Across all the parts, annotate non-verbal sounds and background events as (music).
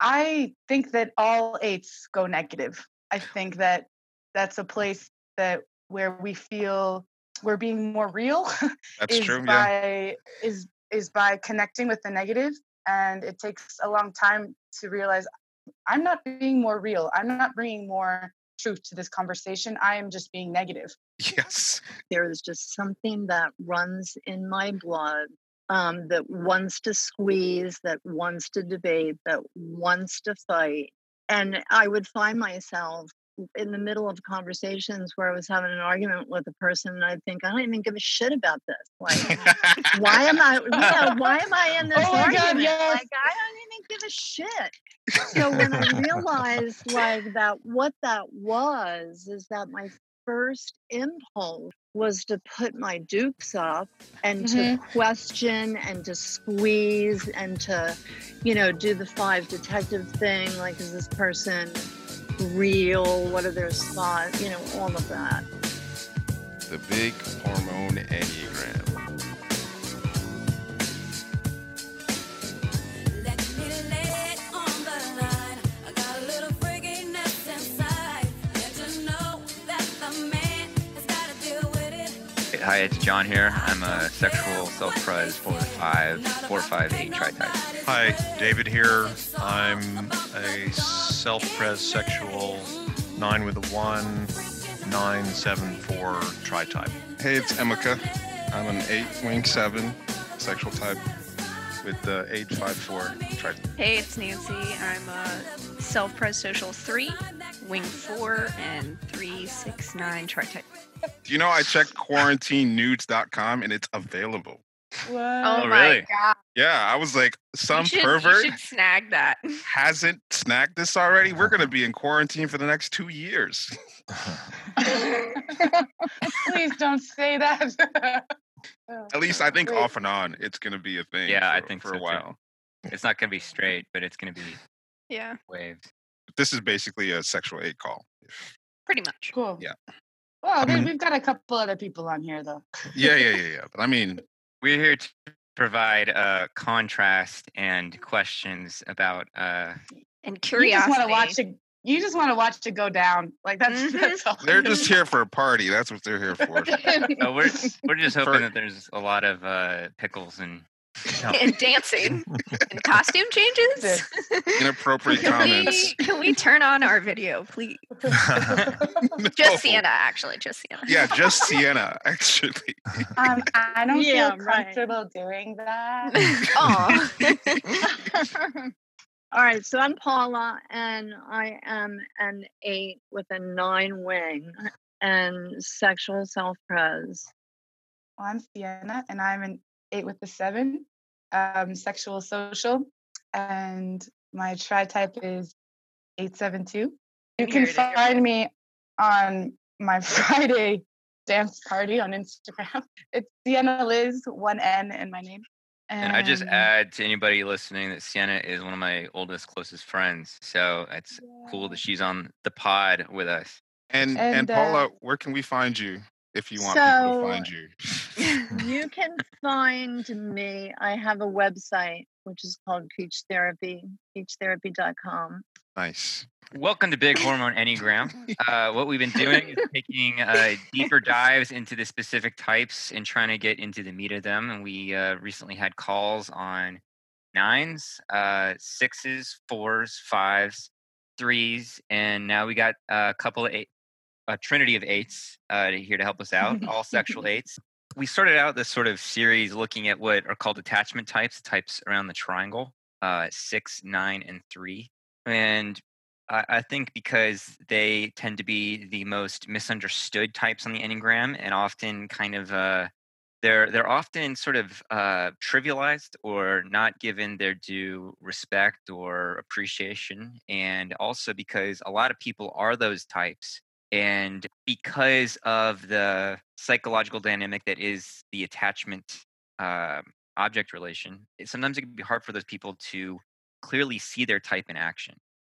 I think that all eights go negative. I think that that's a mm. place that where we feel we're being more real (laughs) That's is true. Yeah. by is is by connecting with the negative and it takes a long time to realize i'm not being more real i'm not bringing more truth to this conversation i am just being negative (laughs) Yes. There's just something that runs in my blood um, that wants to squeeze, that wants to debate, that wants to fight. And I would find myself in the middle of conversations where I was having an argument with a person, and I'd think, I don't even give a shit about this. Like, why am I? Yeah, why am I in (laughs) this Oh my God, argument? yes. Like, I don't even give a shit. So when I (laughs) realized like that, what that was is that my first impulse was to put my dukes up and to mm-hmm. question and to squeeze and to, you know, do the five detective thing. Like, is this person real? What are their thoughts? You know, all of that. The big hormone enneagram. Hi, it's John here. I'm a sexual self-pres four five four five eight tri-type. Hi, David here. I'm a self-pres sexual nine with a one, nine seven four tri-type. Hey, it's Emeka. I'm an eight wing seven sexual type with the eight five four. Try. Hey, it's Nancy. I'm a self-pres social three, wing four, and three six nine tri-type. Do you know I checked quarantinenudes.com and it's available? what? Oh, oh, my really? god Yeah, I was like, some you should, pervert You should snag that. hasn't snagged this already. We're gonna (laughs) be in quarantine for the next two years. (laughs) please don't say that (laughs) At least oh, I think Wait. off and on, it's gonna be a thing. Yeah, I think for so, a too. while. It's not gonna be straight, but it's gonna be Yeah, waves. This is basically a sexual aid call. pretty much. cool Yeah. Well I mean- we've got a couple other people on here though Yeah, yeah, yeah, yeah. But I mean, We're here to provide uh, contrast and questions about. Uh, And you just want to watch it you just want to watch it go down like that's (laughs) Mhm. that's all they're just here for a party. That's what they're here for. (laughs) (laughs) oh, we're we're just hoping For- that there's a lot of uh, pickles and. And dancing (laughs) and costume changes. (laughs) Inappropriate Can comments. we, can we turn on our video, please? (laughs) No. Just Sienna, actually, just Sienna. Yeah, just Sienna, actually. um i don't Yeah, feel right. comfortable doing that Aw. All right, so I'm Paula, and I am an eight with a nine wing and sexual self pres. Well, I'm Sienna, and I'm an eight with the seven, um, sexual social, and my tri type is eight seven two. You can find me on my (laughs) Friday dance party on Instagram. It's Sienna Liz, one N in my name. And I just add to anybody listening that Sienna is one of my oldest, closest friends. So it's cool that she's on the pod with us. And and, And, uh, Paula, where can we find you if you want people to So- find you? (laughs) You (laughs) can find me. I have a website which is called Peach Therapy, peachtherapy.com. Nice. Welcome to Big Hormone Enneagram. Uh, what we've been doing is (laughs) taking uh, deeper dives into the specific types and trying to get into the meat of them. And we uh, recently had calls on nines, uh, sixes, fours, fives, threes, and now we got a couple of eight, a trinity of eights uh, here to help us out, (laughs) all sexual eights. We started out this sort of series looking at what are called attachment types, types around the triangle, uh, six, nine, and three. And I, I think because they tend to be the most misunderstood types on the Enneagram and often kind of uh, they're they're often sort of uh, trivialized or not given their due respect or appreciation, and also because a lot of people are those types, and because of the psychological dynamic that is the attachment uh, object relation, it, sometimes it can be hard for those people to clearly see their type in action.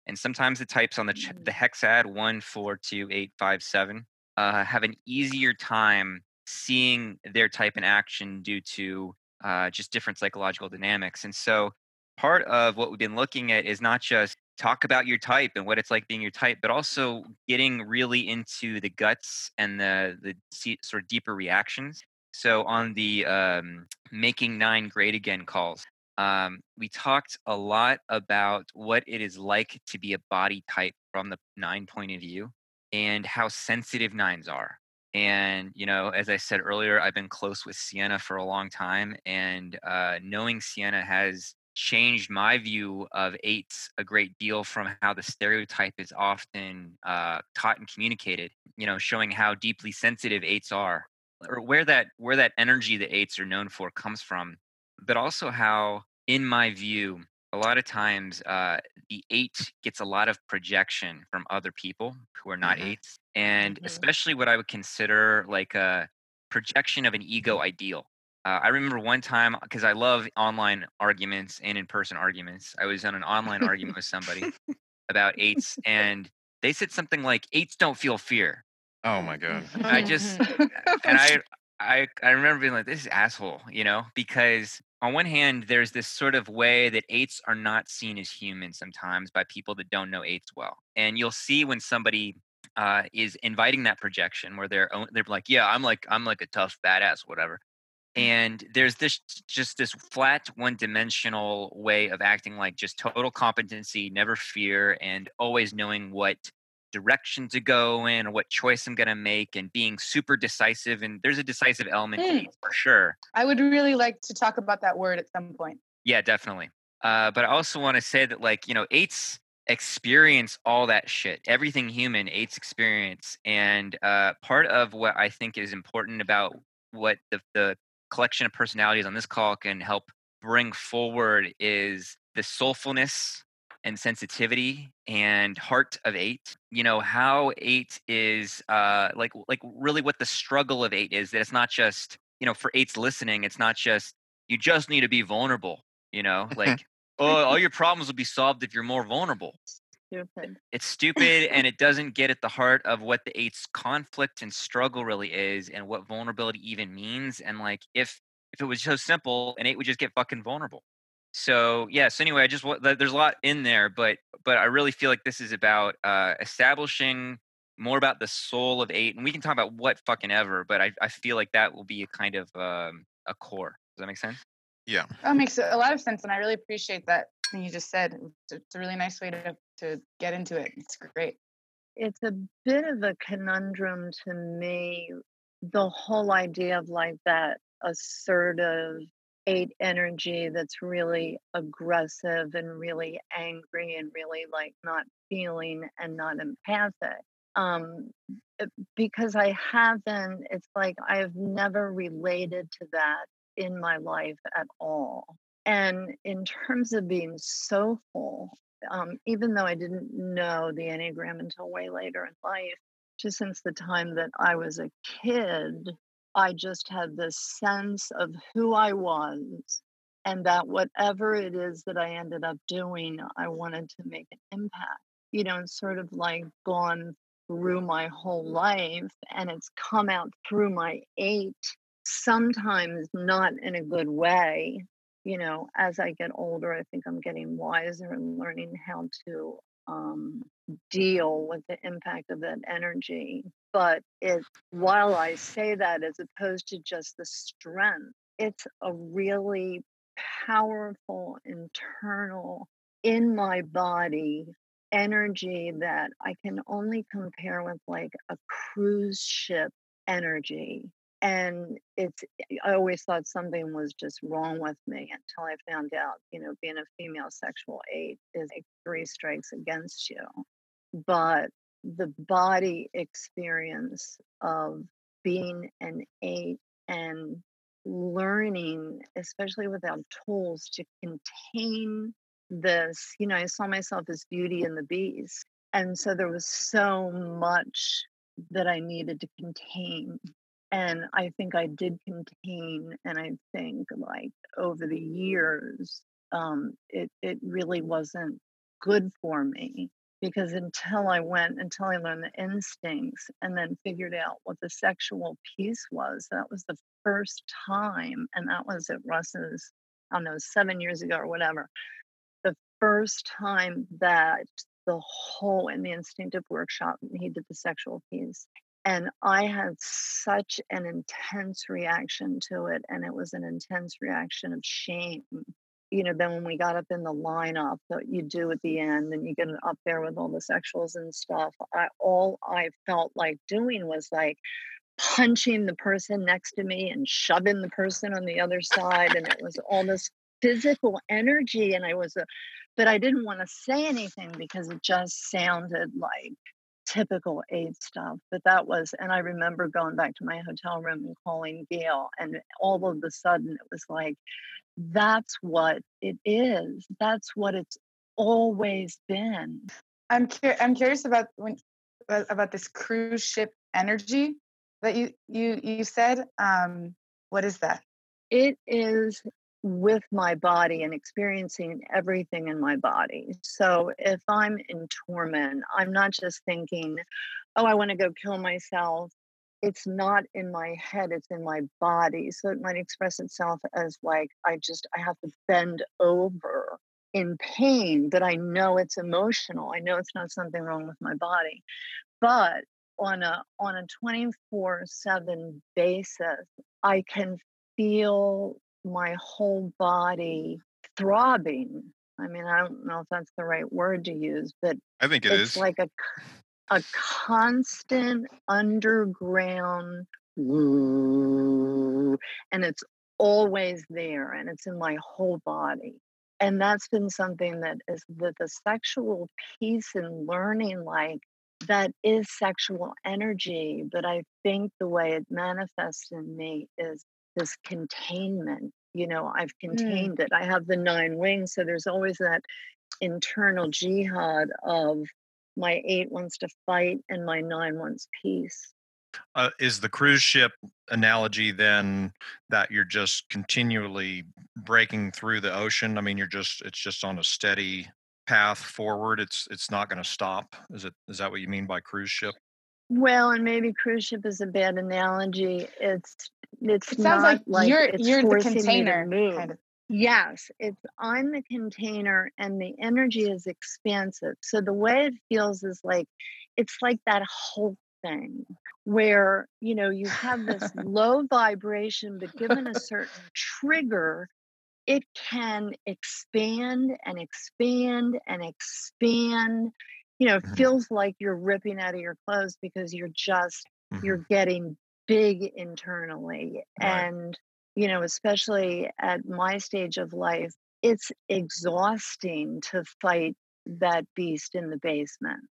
And sometimes the types on the ch- the hexad one, four, two, eight, five, seven uh, have an easier time seeing their type in action due to uh, just different psychological dynamics. And so part of what we've been looking at is not just talk about your type and what it's like being your type, but also getting really into the guts and the the sort of deeper reactions. So on the um, making nine great again calls, um, we talked a lot about what it is like to be a body type from the nine point of view and how sensitive nines are. And, you know, as I said earlier, I've been close with Sienna for a long time. And uh, knowing Sienna has changed my view of eights a great deal from how the stereotype is often uh, taught and communicated, you know, showing how deeply sensitive eights are or where that where that energy the eights are known for comes from but also how in my view a lot of times uh, the eight gets a lot of projection from other people who are not Mhm. eights and Mhm. especially what i would consider like a projection of an ego ideal uh, i remember one time because i love online arguments and in-person arguments i was on an online argument with somebody about eights and they said something like eights don't feel fear Oh my god. (laughs) I just Mhm. and I I I remember being like, this is asshole, you know, because on one hand, there's this sort of way that eights are not seen as human sometimes by people that don't know eights well, and you'll see when somebody uh, is inviting that projection where they're own, they're like, yeah, I'm like I'm like a tough badass, whatever. And there's this just this flat, one-dimensional way of acting, like just total competency, never fear, and always knowing what direction to go in or what choice I'm going to make and being super decisive. And there's a decisive element to Mm. for sure. I would really like to talk about that word at some point. Yeah, definitely. Uh, but I also want to say that, like, you know, eights experience all that shit, everything human, eights experience. And uh, part of what I think is important about what the, the collection of personalities on this call can help bring forward is the soulfulness and sensitivity and heart of eight. You know how eight is uh like like really what the struggle of eight is that it's not just you know for eights listening it's not just you just need to be vulnerable you know (laughs) like oh all your problems will be solved if you're more vulnerable Stupid. it's stupid and it doesn't get at the heart of what the eight's conflict and struggle really is and what vulnerability even means and like if if it was so simple an eight would just get fucking vulnerable so yeah so anyway i just wa- there's a lot in there but but i really feel like this is about uh establishing more about the soul of eight and we can talk about what fucking ever but i, I feel like that will be a kind of um a core does that make sense Yeah. That makes a lot of sense, and I really appreciate that thing you just said. It's a- really nice way to to get into it. It's great. It's a bit of a conundrum to me, the whole idea of like that assertive eight energy that's really aggressive and really angry and really like not feeling and not empathic. Um, uh, because I haven't, it's like I've never related to that in my life at all. And in terms of being soulful, um, even though I didn't know the Enneagram until way later in life, just since the time that I was a kid, I just had this sense of who I was and that whatever it is that I ended up doing, I wanted to make an impact. You know, it's sort of like gone through my whole life and it's come out through my eight, sometimes not in a good way. You know, as I get older, I think I'm getting wiser and learning how to um, deal with the impact of that energy. But it, while I say that, as opposed to just the strength, it's a really powerful internal in my body energy that I can only compare with like a cruise ship energy. And it's, eh, I always thought something was just wrong with me until I found out, you know, being a female sexual eight is like three strikes against you. But the body experience of being an eight and learning, especially without tools, to contain this. You know, I saw myself as Beauty and the Beast. And so there was so much that I needed to contain. And I think I did contain, and I think like over the years, um, it it really wasn't good for me because until I went, until I learned the instincts and then figured out what the sexual piece was, that was the first time, and that was at Russ's, I don't know, seven years ago or whatever. the first time that the whole in the instinctive workshop he did the sexual piece and i had such an intense reaction to it and it was an intense reaction of shame you know then when we got up in the lineup that you do at the end and you get up there with all the sexuals and stuff i all i felt like doing was like punching the person next to me and shoving the person on the other side and it was all this physical energy and i was a but i didn't want to say anything because it just sounded like typical aid stuff but that was and i remember going back to my hotel room and calling gail and all of a sudden it was like that's what it is that's what it's always been I'm cur- I'm curious about when about about this cruise ship energy that you you you said. Um, what is that? it is with my body and experiencing everything in my body. So if I'm in torment, I'm not just thinking, oh, I want to go kill myself. It's not in my head, it's in my body. So it might express itself as like, I just, I have to bend over in pain, but I know it's emotional. I know it's not something wrong with my body. But on a on a 24/7 basis, I can feel my whole body throbbing. I mean, I don't know if that's the right word to use, but I think it it's is. like a constant underground and it's always there and it's in my whole body and that's been something that is that the sexual piece and learning like that is sexual energy but i think the way it manifests in me is this containment you know i've Mm. contained it i have the nine wings so there's always that internal jihad of my eight wants to fight and my nine wants peace Uh, is the cruise ship analogy then that you're just continually breaking through the ocean? I mean, you're just it's just on a steady path forward. It's it's not going to stop. Is it is that what you mean by cruise ship? Well and maybe cruise ship is a bad analogy it's it's It sounds not like, like you're you're the forcing me to container, kind of. Yes, it's I'm the container and the energy is expansive. So the way it feels is like it's like that whole thing where you know you have this (laughs) low vibration but given a certain trigger it can expand and expand and expand you know it Mhm. feels like you're ripping out of your clothes because you're just Mhm. you're getting big internally Right. and you know especially at my stage of life it's exhausting to fight that beast in the basement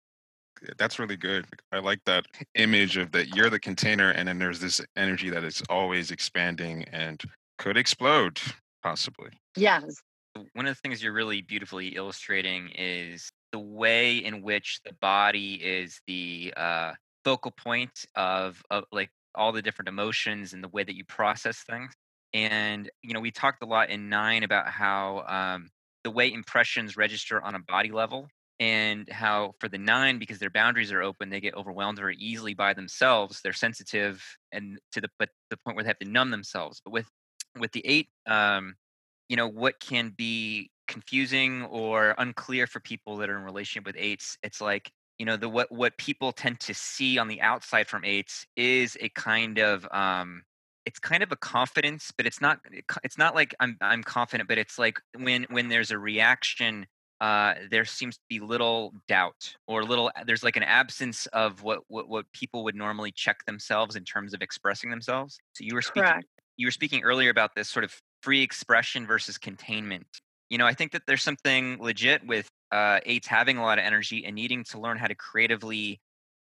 That's really good. I like that image of that you're the container, and then there's this energy that is always expanding and could explode, possibly. yes one of the things you're really beautifully illustrating is the way in which the body is the uh, focal point of, of like all the different emotions and the way that you process things. And you know we talked a lot in nine about how um, the way impressions register on a body level and how for the nine because their boundaries are open they get overwhelmed very easily by themselves they're sensitive and to the but the point where they have to numb themselves. But with with the eight um, you know what can be confusing or unclear for people that are in relationship with eights it's like you know the what what people tend to see on the outside from eights is a kind of um it's kind of a confidence but it's not it's not like i'm i'm confident but it's like when when there's a reaction uh there seems to be little doubt or little there's like an absence of what what, what people would normally check themselves in terms of expressing themselves so you were speaking correct you were speaking earlier about this sort of free expression versus containment. You know, I think that there's something legit with uh, eights having a lot of energy and needing to learn how to creatively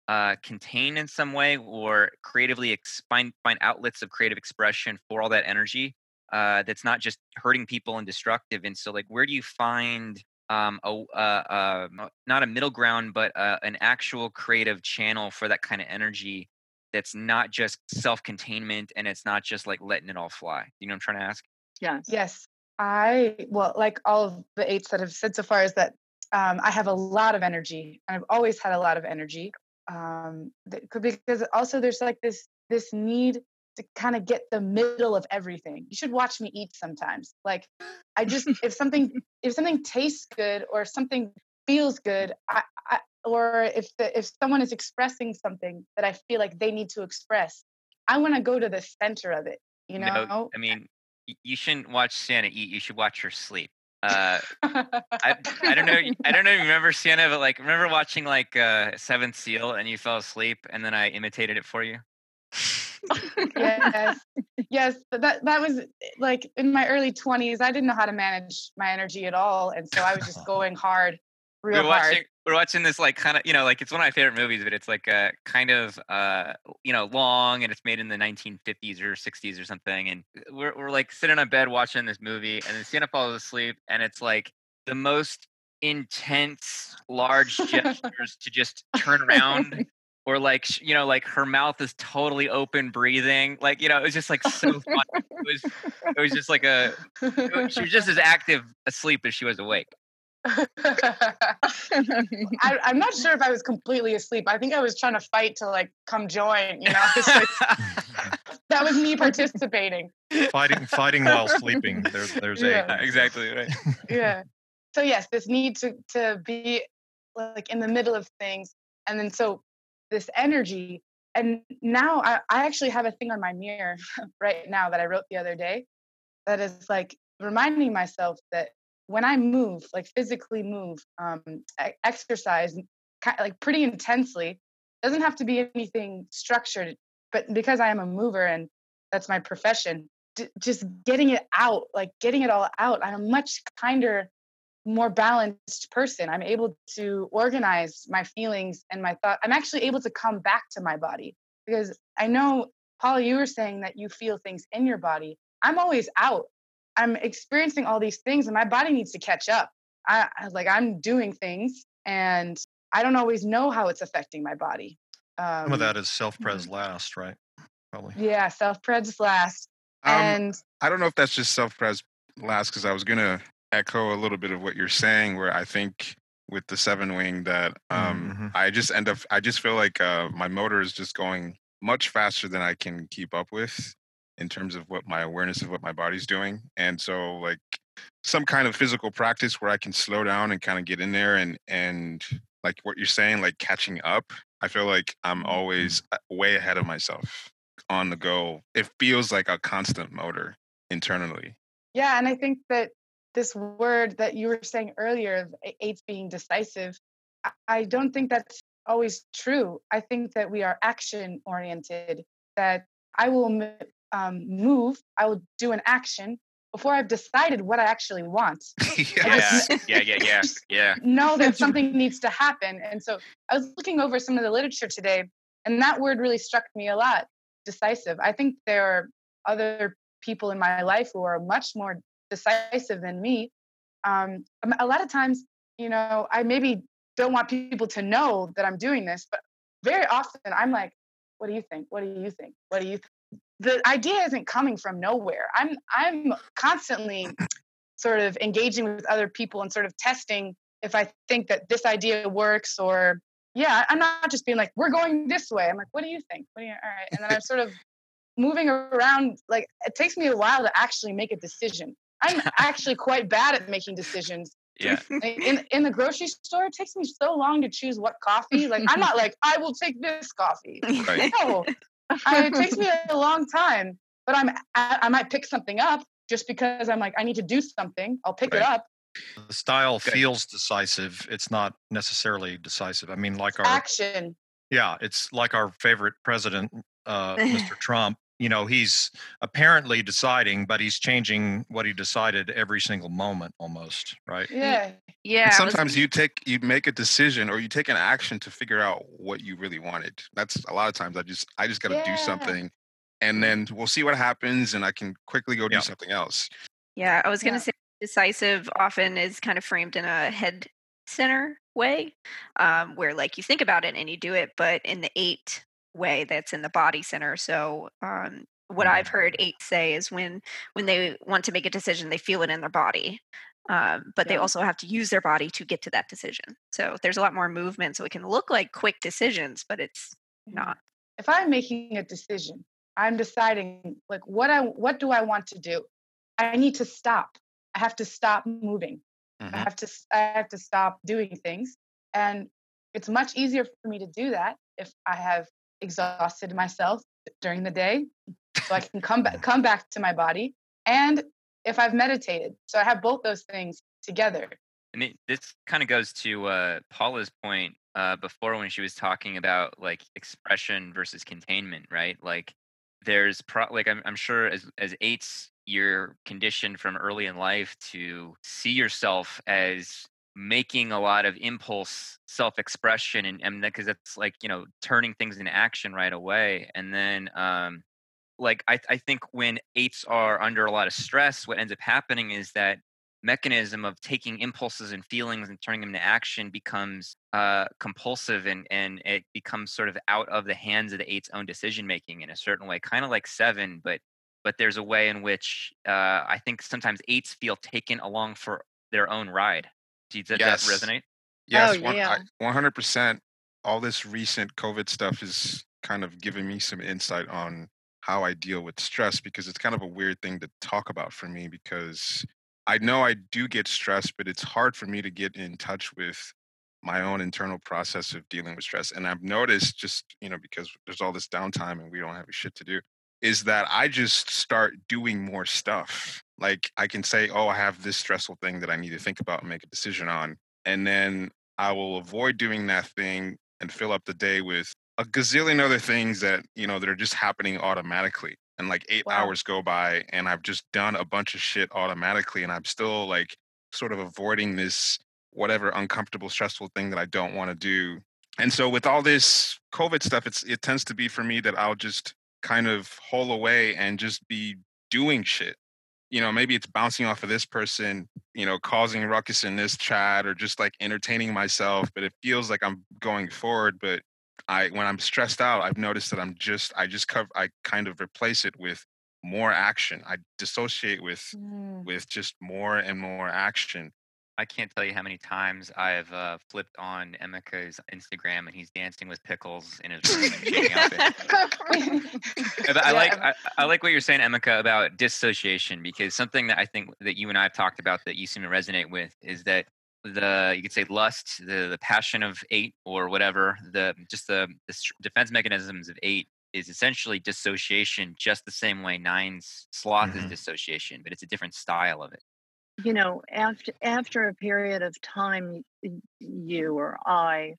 uh, contain in some way or creatively ex- find find outlets of creative expression for all that energy. Uh, that's not just hurting people and destructive. And so, like, where do you find um, a uh, uh, not a middle ground, but uh, an actual creative channel for that kind of energy? That's not just self-containment, and it's not just like letting it all fly. You know what I'm trying to ask? yes Yes, I well, like all of the eights that have said so far, is that um, I have a lot of energy. and I've always had a lot of energy. Um, because also there's like this this need to kind of get the middle of everything. You should watch me eat sometimes. Like I just if something (laughs) if something tastes good or something feels good, I, I or if the, if someone is expressing something that I feel like they need to express, I want to go to the center of it. You know, No, I mean, you shouldn't watch Sienna eat. You should watch her sleep. Uh, I, (laughs) I don't know. I don't know if you remember Sienna, but like, remember watching like uh, Seventh Seal and you fell asleep, and then I imitated it for you. (laughs) yes, yes. That that was like in my early twenties. I didn't know how to manage my energy at all, and so I was just (laughs) going hard, real we're hard. watching. We're watching this like kind of you know like it's one of my favorite movies, but it's like a kind of uh you know long and it's made in the 1950s or 60s or something, and we're we're like sitting on bed watching this movie, and then Sienna falls asleep, and it's like the most intense large (laughs) gestures to just turn around or like you know like her mouth is totally open breathing like you know it was just like so fun it was it was just like a was- she was just as active asleep as she was awake (laughs) I, I'm not sure if I was completely asleep. I think I was trying to fight to like come join. You know, (laughs) like- (laughs) that was me participating. fighting fighting while sleeping. There's there's Yeah. a exactly right yeah so yes this need to to be like in the middle of things and then so this energy and now I, I actually have a thing on my mirror right now that i wrote the other day that is like reminding myself that when i move like physically move um exercise like pretty intensely doesn't have to be anything structured but because i am a mover and that's my profession d- just getting it out, like getting it all out. I'm a much kinder, more balanced person. I'm able to organize my feelings and my thought. I'm actually able to come back to my body because I know, Paula, you were saying that you feel things in your body. I'm always out. I'm experiencing all these things and my body needs to catch up. I I- like I'm doing things and I don't always know how it's affecting my body. Um, some of that is self-pres last, right? Probably. Yeah, self-pres last. Um, and I don't know if that's just self pres last because I was gonna echo a little bit of what you're saying, where I think with the seven wing that um Mhm. I just end up I just feel like uh my motor is just going much faster than I can keep up with in terms of what my awareness of what my body's doing. And so like some kind of physical practice where I can slow down and kind of get in there and and like what you're saying, like catching up. I feel like I'm always uh, way ahead of myself on the go. It feels like a constant motor internally. Yeah, and I think that this word that you were saying earlier of e- eights being decisive, I- don't think that's always true. I think that we are action oriented, that I will um, move, I will do an action before I've decided what I actually want. (laughs) (laughs) yeah just- yeah yeah yeah yeah know that (laughs) something needs to happen. And so I was looking over some of the literature today, and that word really struck me a lot decisive. I think there are other people in my life who are much more decisive than me. Um, um, a lot of times, you know, I maybe don't want people to know that I'm doing this, but very often I'm like, what do you think? What do you think? What do you think? The idea isn't coming from nowhere. I'm I'm constantly sort of engaging with other people and sort of testing if I think that this idea works or yeah, I'm not just being like, we're going this way. I'm like, what do you think? What do you all right? And then I'm sort of moving around like it takes me a while to actually make a decision. I'm (laughs) actually quite bad at making decisions. yeah (laughs) In in the grocery store, it takes me so long to choose what coffee. Like I'm (laughs) not like, I will take this coffee. Right. No, I, it takes me (laughs) a long time, but I'm I, I might pick something up just because I'm like I need to do something. I'll pick it up. The style Good. feels decisive. It's not necessarily decisive. I mean, like our Action. yeah, it's like our favorite president, uh, Mr. (laughs) Trump. You know, he's apparently deciding, but he's changing what he decided every single moment, almost. Right? Yeah. Yeah. And I was- sometimes you take you make a decision or you take an action to figure out what you really wanted. That's a lot of times I just I just got to do something and then we'll see what happens and I can quickly go do Yeah. something else. Yeah, I was going Yeah. to say decisive often is kind of framed in a head center way, um, where like you think about it and you do it, but in the eight way that's in the body center. So um, what I've heard eight say is when when they want to make a decision, they feel it in their body. Um, but they also have to use their body to get to that decision. So there's a lot more movement. So it can look like quick decisions, but it's not. If I'm making a decision, I'm deciding like what I what do I want to do? I need to stop. I have to stop moving. I Mhm. have to I have to stop doing things. And it's much easier for me to do that if I have exhausted myself during the day so I can come back come back to my body and if I've meditated. So I have both those things together. I mean, this kind of goes to uh, Paula's point uh, before when she was talking about like expression versus containment, right? Like, there's pro- like I'm, I'm sure as as eights, you're conditioned from early in life to see yourself as making a lot of impulse self-expression and and because that's like you know turning things into action right away and then um like I, I think when eights are under a lot of stress what ends up happening is that mechanism of taking impulses and feelings and turning them into action becomes uh, compulsive and and it becomes sort of out of the hands of the eight's own decision making in a certain way kind of like seven but but there's a way in which uh, i think sometimes eights feel taken along for their own ride does that, Yes. that resonate Yes, Oh, one, yeah. I, 100%. All this recent COVID stuff is kind of giving me some insight on how I deal with stress because it's kind of a weird thing to talk about for me because I know I do get stressed, but it's hard for me to get in touch with my own internal process of dealing with stress. And I've noticed just, you know, because there's all this downtime and we don't have a shit to do, is that I just start doing more stuff. Like I can say, oh, I have this stressful thing that I need to think about and make a decision on and then I will avoid doing that thing and fill up the day with a gazillion other things that you know that are just happening automatically. And like eight Wow. hours go by, and I've just done a bunch of shit automatically, and I'm still like sort of avoiding this whatever uncomfortable, stressful thing that I don't want to do. And so with all this COVID stuff, it's it tends to be for me that I'll just kind of hole away and just be doing shit you know, maybe it's bouncing off of this person, you know, causing ruckus in this chat or just like entertaining myself, but it feels like I'm going forward. But I, when I'm stressed out, I've noticed that I'm just, I just cover, I kind of replace it with more action. I dissociate with, mm. with just more and more action. I can't tell you how many times I've uh, flipped on Emeka's Instagram and he's dancing with pickles in his room outfit. (laughs) Yeah, but I like I, I like what you're saying, Emeka, about dissociation because something that I think that you and I have talked about that you seem to resonate with is that the you could say lust, the the passion of eight or whatever, the just the, the defense mechanisms of eight is essentially dissociation, just the same way nine's sloth is Mhm. dissociation, but it's a different style of it. You know after after a period of time you or i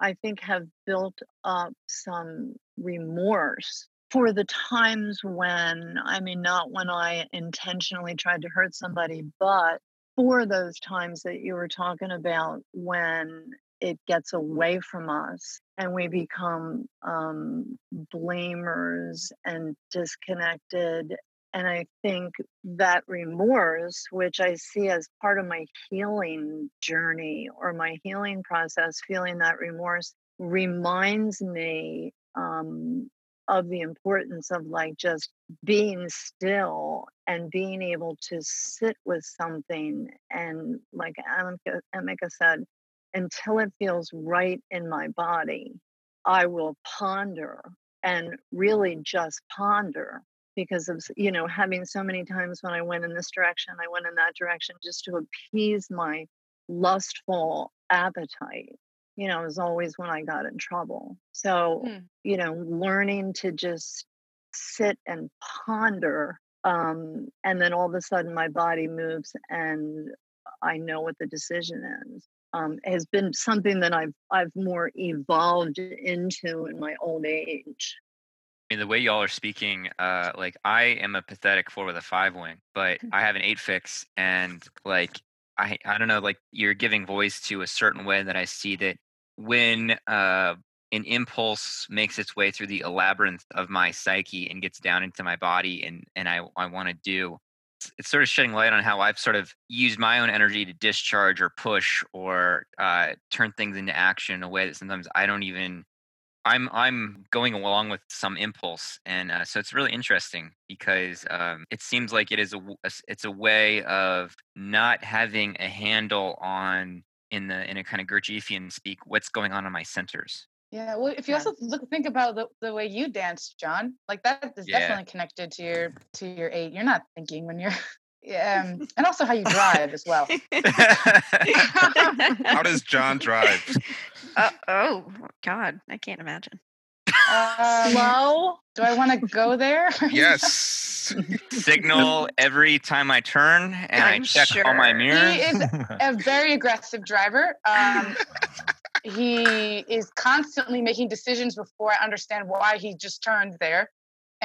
i think have built up some remorse for the times when i mean not when i intentionally tried to hurt somebody but for those times that you were talking about when it gets away from us and we become um, blamers and disconnected and I think that remorse, which I see as part of my healing journey or my healing process, feeling that remorse reminds me um, of the importance of like just being still and being able to sit with something. And like Emeka, said, until it feels right in my body, I will ponder and really just ponder because of you know having so many times when i went in this direction i went in that direction just to appease my lustful appetite you know it was always when i got in trouble so Hmm. you know learning to just sit and ponder um, and then all of a sudden my body moves and i know what the decision is um, has been something that i've i've more evolved into in my old age mean, the way y'all are speaking, uh, like I am a pathetic four with a five wing, but I have an eight fix, and like I, I don't know, like you're giving voice to a certain way that I see that when uh, an impulse makes its way through the labyrinth of my psyche and gets down into my body, and and I I want to do. It's, it's sort of shedding light on how I've sort of used my own energy to discharge or push or uh, turn things into action in a way that sometimes I don't even I'm I'm going along with some impulse, and uh, so it's really interesting because um, it seems like it is a, w- a s- it's a way of not having a handle on in the in a kind of Gurdjieffian speak what's going on in my centers. Yeah. Well, if you also look think about the, the way you dance, John, like that is Yeah. definitely connected to your to your eight. You're not thinking when you're yeah, um, and also how you drive as well. (laughs) (laughs) How does John drive? Uh, oh God, I can't imagine. Um, Slow. do I want to go there? (laughs) Yes. (laughs) Signal every time I turn, and I I'm check all my sure. He is a very (laughs) aggressive driver. Um, he is constantly making decisions before I understand why he just turned there,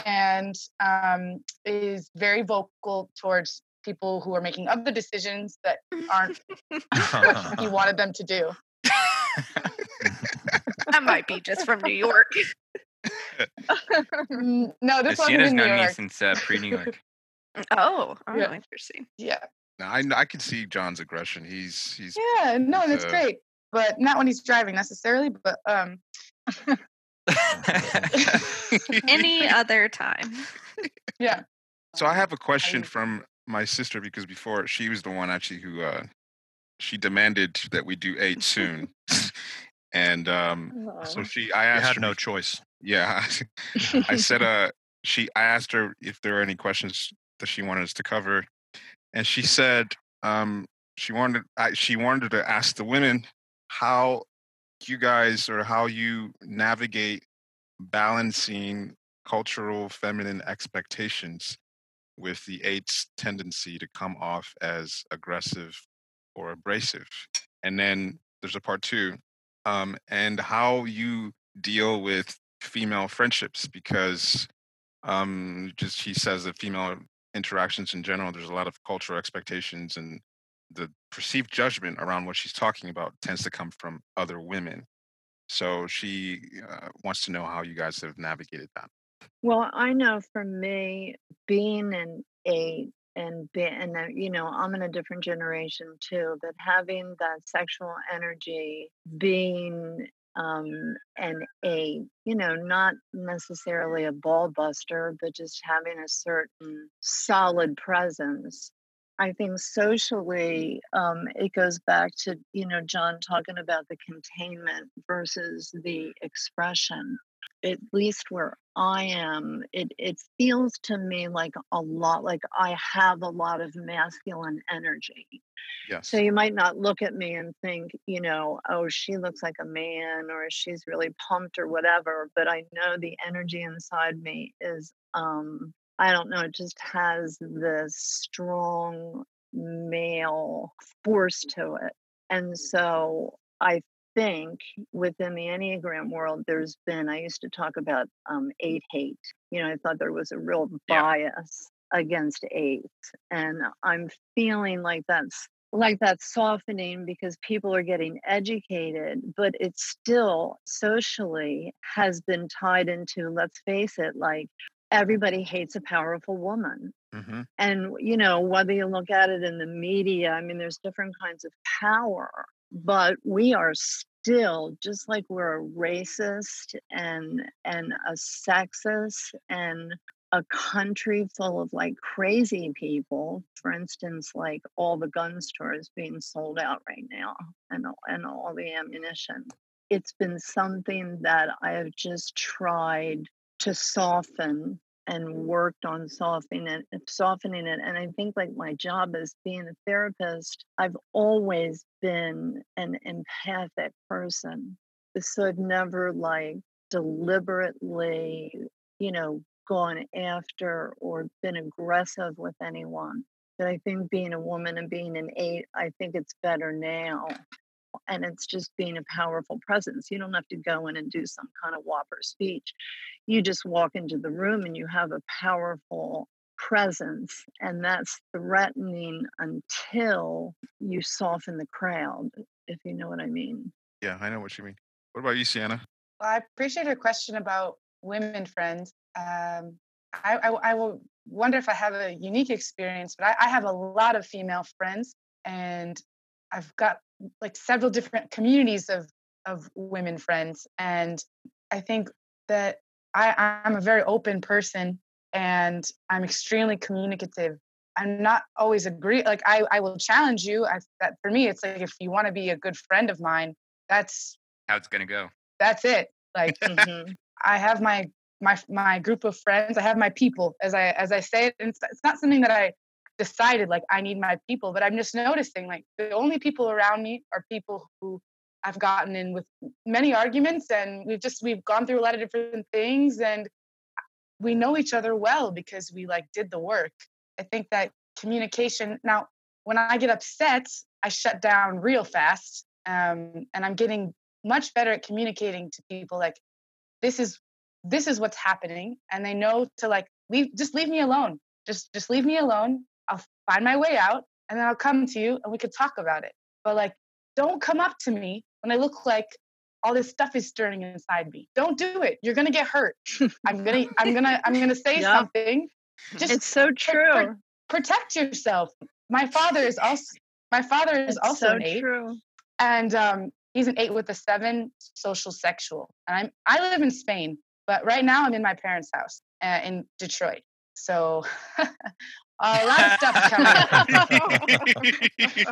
and um, is very vocal towards people who are making other decisions that aren't what he wanted them to do. That might be just from New York. (laughs) Mm, No, this wasn't Sienna's in New known me York. since uh, pre-New York. (laughs) Oh, oh, Yeah. interesting. Yeah, No, I I can see John's aggression. He's he's yeah, no, and it's Uh, great, but not when he's driving necessarily. But um, (laughs) Any other time. yeah. So I have a question I- from my sister because before she was the one actually who uh she demanded that we do eight soon. And um so she I you had her no bef- choice. yeah. (laughs) I said (laughs) uh she I asked her if there were any questions that she wanted us to cover and she said um she wanted I, she wanted to ask the women how you guys or how you navigate balancing cultural feminine expectations with the eight's tendency to come off as aggressive or abrasive. And then there's a part two, um, and how you deal with female friendships because um, just he says that female interactions in general, there's a lot of cultural expectations and the perceived judgment around what she's talking about tends to come from other women. So she uh, wants to know how you guys have navigated that. Well, I know for me, being in eight and be, and uh, you know, I'm in a different generation too, but having that sexual energy, being um, an eight, you know, not necessarily a ball buster, but just having a certain solid presence. I think socially, um, it goes back to, you know, John talking about the containment versus the expression at least where I am, it it feels to me like a lot like I have a lot of masculine energy. Yes. So you might not look at me and think, you know, oh, she looks like a man or she's really pumped or whatever, but I know the energy inside me is um I don't know, it just has this strong male force to it. And so I think within the Enneagram world, there's been, I used to talk about um, eight hate. You know, I thought there was a real Yeah. bias against eight. And I'm feeling like that's like that's softening because people are getting educated, but it still socially has been tied into, let's face it, like everybody hates a powerful woman hmm and you know whether you look at it in the media i mean there's different kinds of power but we are still just like we're a racist and and a sexist and a country full of like crazy people for instance like all the gun stores being sold out right now and and all the ammunition it's been something that i have just tried to soften and worked on softening it, uh, softening it. And I think like my job as being a therapist, I've always been an empathic person. So I've never like deliberately, you know, gone after or been aggressive with anyone. But I think being a woman and being an eight, I think it's better now. And it's just being a powerful presence. You don't have to go in and do some kind of whopper speech you just walk into the room and you have a powerful presence and that's threatening until you soften the crowd if you know what i mean Yeah, I know what you mean. What about you, Sienna? Well, I appreciate your question about women friends. Um, I, I, I will wonder if I have a unique experience, but I, I have a lot of female friends, and I've got like several different communities of of women friends, and I think that I, I'm a very open person, and I'm extremely communicative. I'm not always agree. Like I, I will challenge you. I, that for me, it's like if you want to be a good friend of mine, that's How it's gonna go? that's it Like (laughs) Mhm. I have my my my group of friends. I have my people, as I as I say it. And it's, it's not something that I decided like I need my people, but I'm just noticing like the only people around me are people who I've gotten in with many arguments, and we've just we've gone through a lot of different things, and we know each other well because we like did the work. I think that communication now when I get upset, I shut down real fast. Um, and I'm getting much better at communicating to people like this is this is what's happening and they know to like leave just leave me alone just just leave me alone i'll find my way out and then i'll come to you and we could talk about it. But like don't come up to me when i look like all this stuff is stirring inside me. Don't do it. You're gonna get hurt. I'm gonna i'm gonna i'm gonna (laughs) say Yeah. something. Just It's so true. protect yourself. My father is also my father is It's also so an eight true. and um, he's an eight with a seven social sexual and i'm i live in spain but right now i'm in my parents house uh, in detroit. So (laughs) a lot of stuff coming up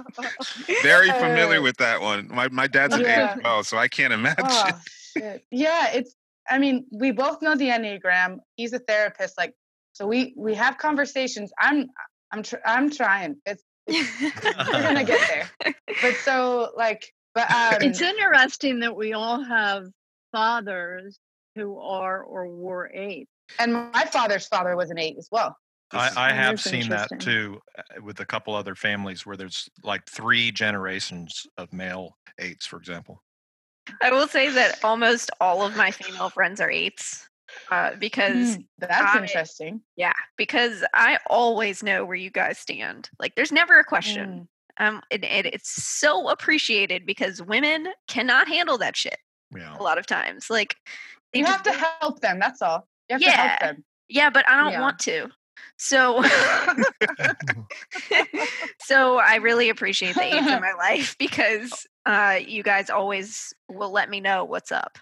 (laughs) Very familiar Uh, with that one. My my dad's an eight Yeah. as well, so I can't imagine. oh, yeah it's i mean we both know the enneagram he's a therapist like so we we have conversations i'm i'm tr- i'm trying it's we're gonna get there (laughs) but so like but um It's interesting that we all have fathers who are or were eight. and my father's father was an eight as well I, I have seen that too uh, with a couple other families where there's like three generations of male eights, for example. I will say that almost all of my female friends are eights uh, because Mm, that's I- interesting yeah, because I always know where you guys stand. Like, there's never a question. Mm. Um, and, and it's so appreciated because women cannot handle that shit Yeah. a lot of times. Like, you have to help them that's all you have to help Yeah. them yeah, but I don't Yeah. want to. So, (laughs) (laughs) so I really appreciate the age in my life because uh, you guys always will let me know what's up.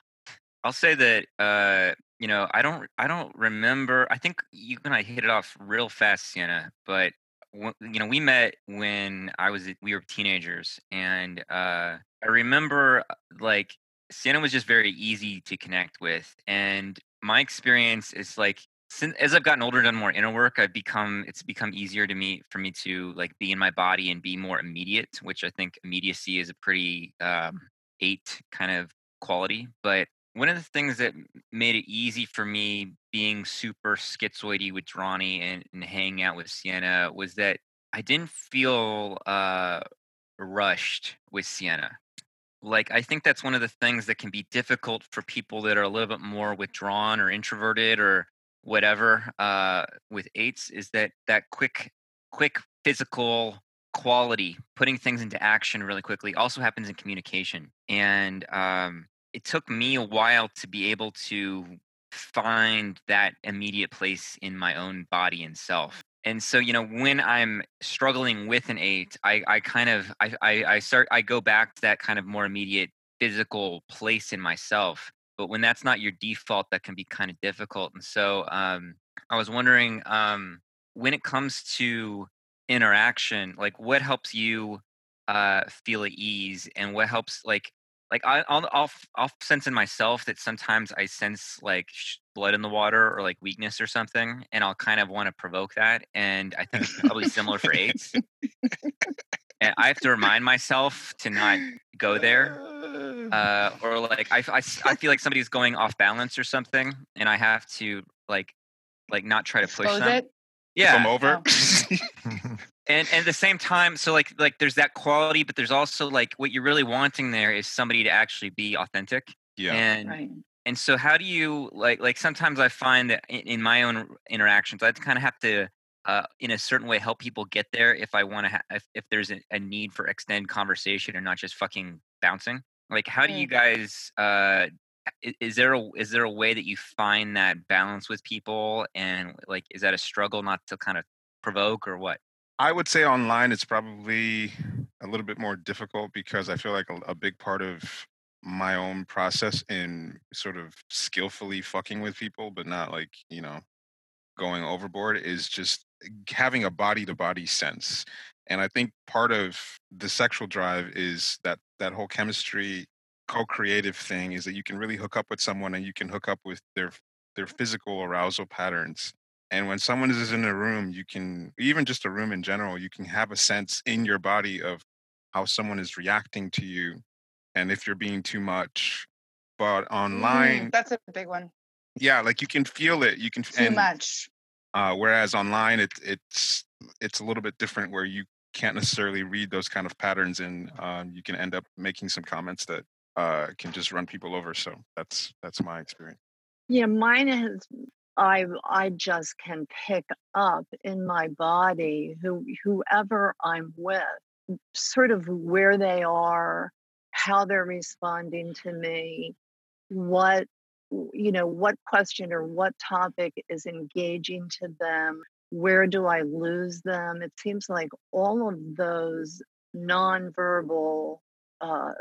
I'll say that uh, you know I don't I don't remember. I think you and I hit it off real fast, Sienna. But you know we met when I was we were teenagers, and uh, I remember uh, like Sienna was just very easy to connect with, and my experience is like since as I've gotten older, and done more inner work, I've become it's become easier to me for me to like be in my body and be more immediate, which I think immediacy is a pretty um, eight kind of quality. But one of the things that made it easy for me being super schizoidy with Drawny and, and hanging out with Sienna was that I didn't feel uh, rushed with Sienna. Like I think that's one of the things that can be difficult for people that are a little bit more withdrawn or introverted or whatever uh, with eights is that that quick, quick physical quality, putting things into action really quickly, also happens in communication. And um, it took me a while to be able to find that immediate place in my own body and self. And so, you know, when I'm struggling with an eight, I, I kind of I, I, I start I go back to that kind of more immediate physical place in myself. But when that's not your default, that can be kind of difficult. And so um, I was wondering um, when it comes to interaction, like what helps you uh, feel at ease, and what helps like like I, I'll I'll I'll sense in myself that sometimes I sense like sh- blood in the water or like weakness or something, and I'll kind of want to provoke that. And I think it's probably similar for (laughs) eights. And I have to remind myself to not go there (laughs) uh, or like I I feel like somebody's going off balance or something, and I have to like like not try to push Expose them. it If I'm Yeah, over. (laughs) and and at the same time, so like like there's that quality, but there's also like what you're really wanting there is somebody to actually be authentic. yeah. And right and so how do you like like sometimes I find that in, in my own interactions, I kind of have to. Uh, in a certain way, help people get there if I want to. Ha- if, if there's a, a need for extended conversation and not just fucking bouncing. Like, how do you guys? Uh, i- is there a is there a way that you find that balance with people and like is that a struggle not to kind of provoke or what I would say online it's probably a little bit more difficult because I feel like a, a big part of my own process in sort of skillfully fucking with people, but not like, you know, going overboard is just having a body to body sense. And I think part of the sexual drive is that that whole chemistry co-creative thing is that you can really hook up with someone and you can hook up with their their physical arousal patterns and when someone is in a room you can even just a room in general you can have a sense in your body of how someone is reacting to you and if you're being too much but Mm, online that's a big one. yeah like you can feel it you can Too and much. Uh, whereas online it, it's it's a little bit different where you can't necessarily read those kind of patterns and um, you can end up making some comments that uh, can just run people over so that's that's my experience Yeah, mine has. I I just can pick up in my body who whoever I'm with, sort of where they are, how they're responding to me, what you know, what question or what topic is engaging to them. Where do I lose them? It seems like all of those nonverbal uh,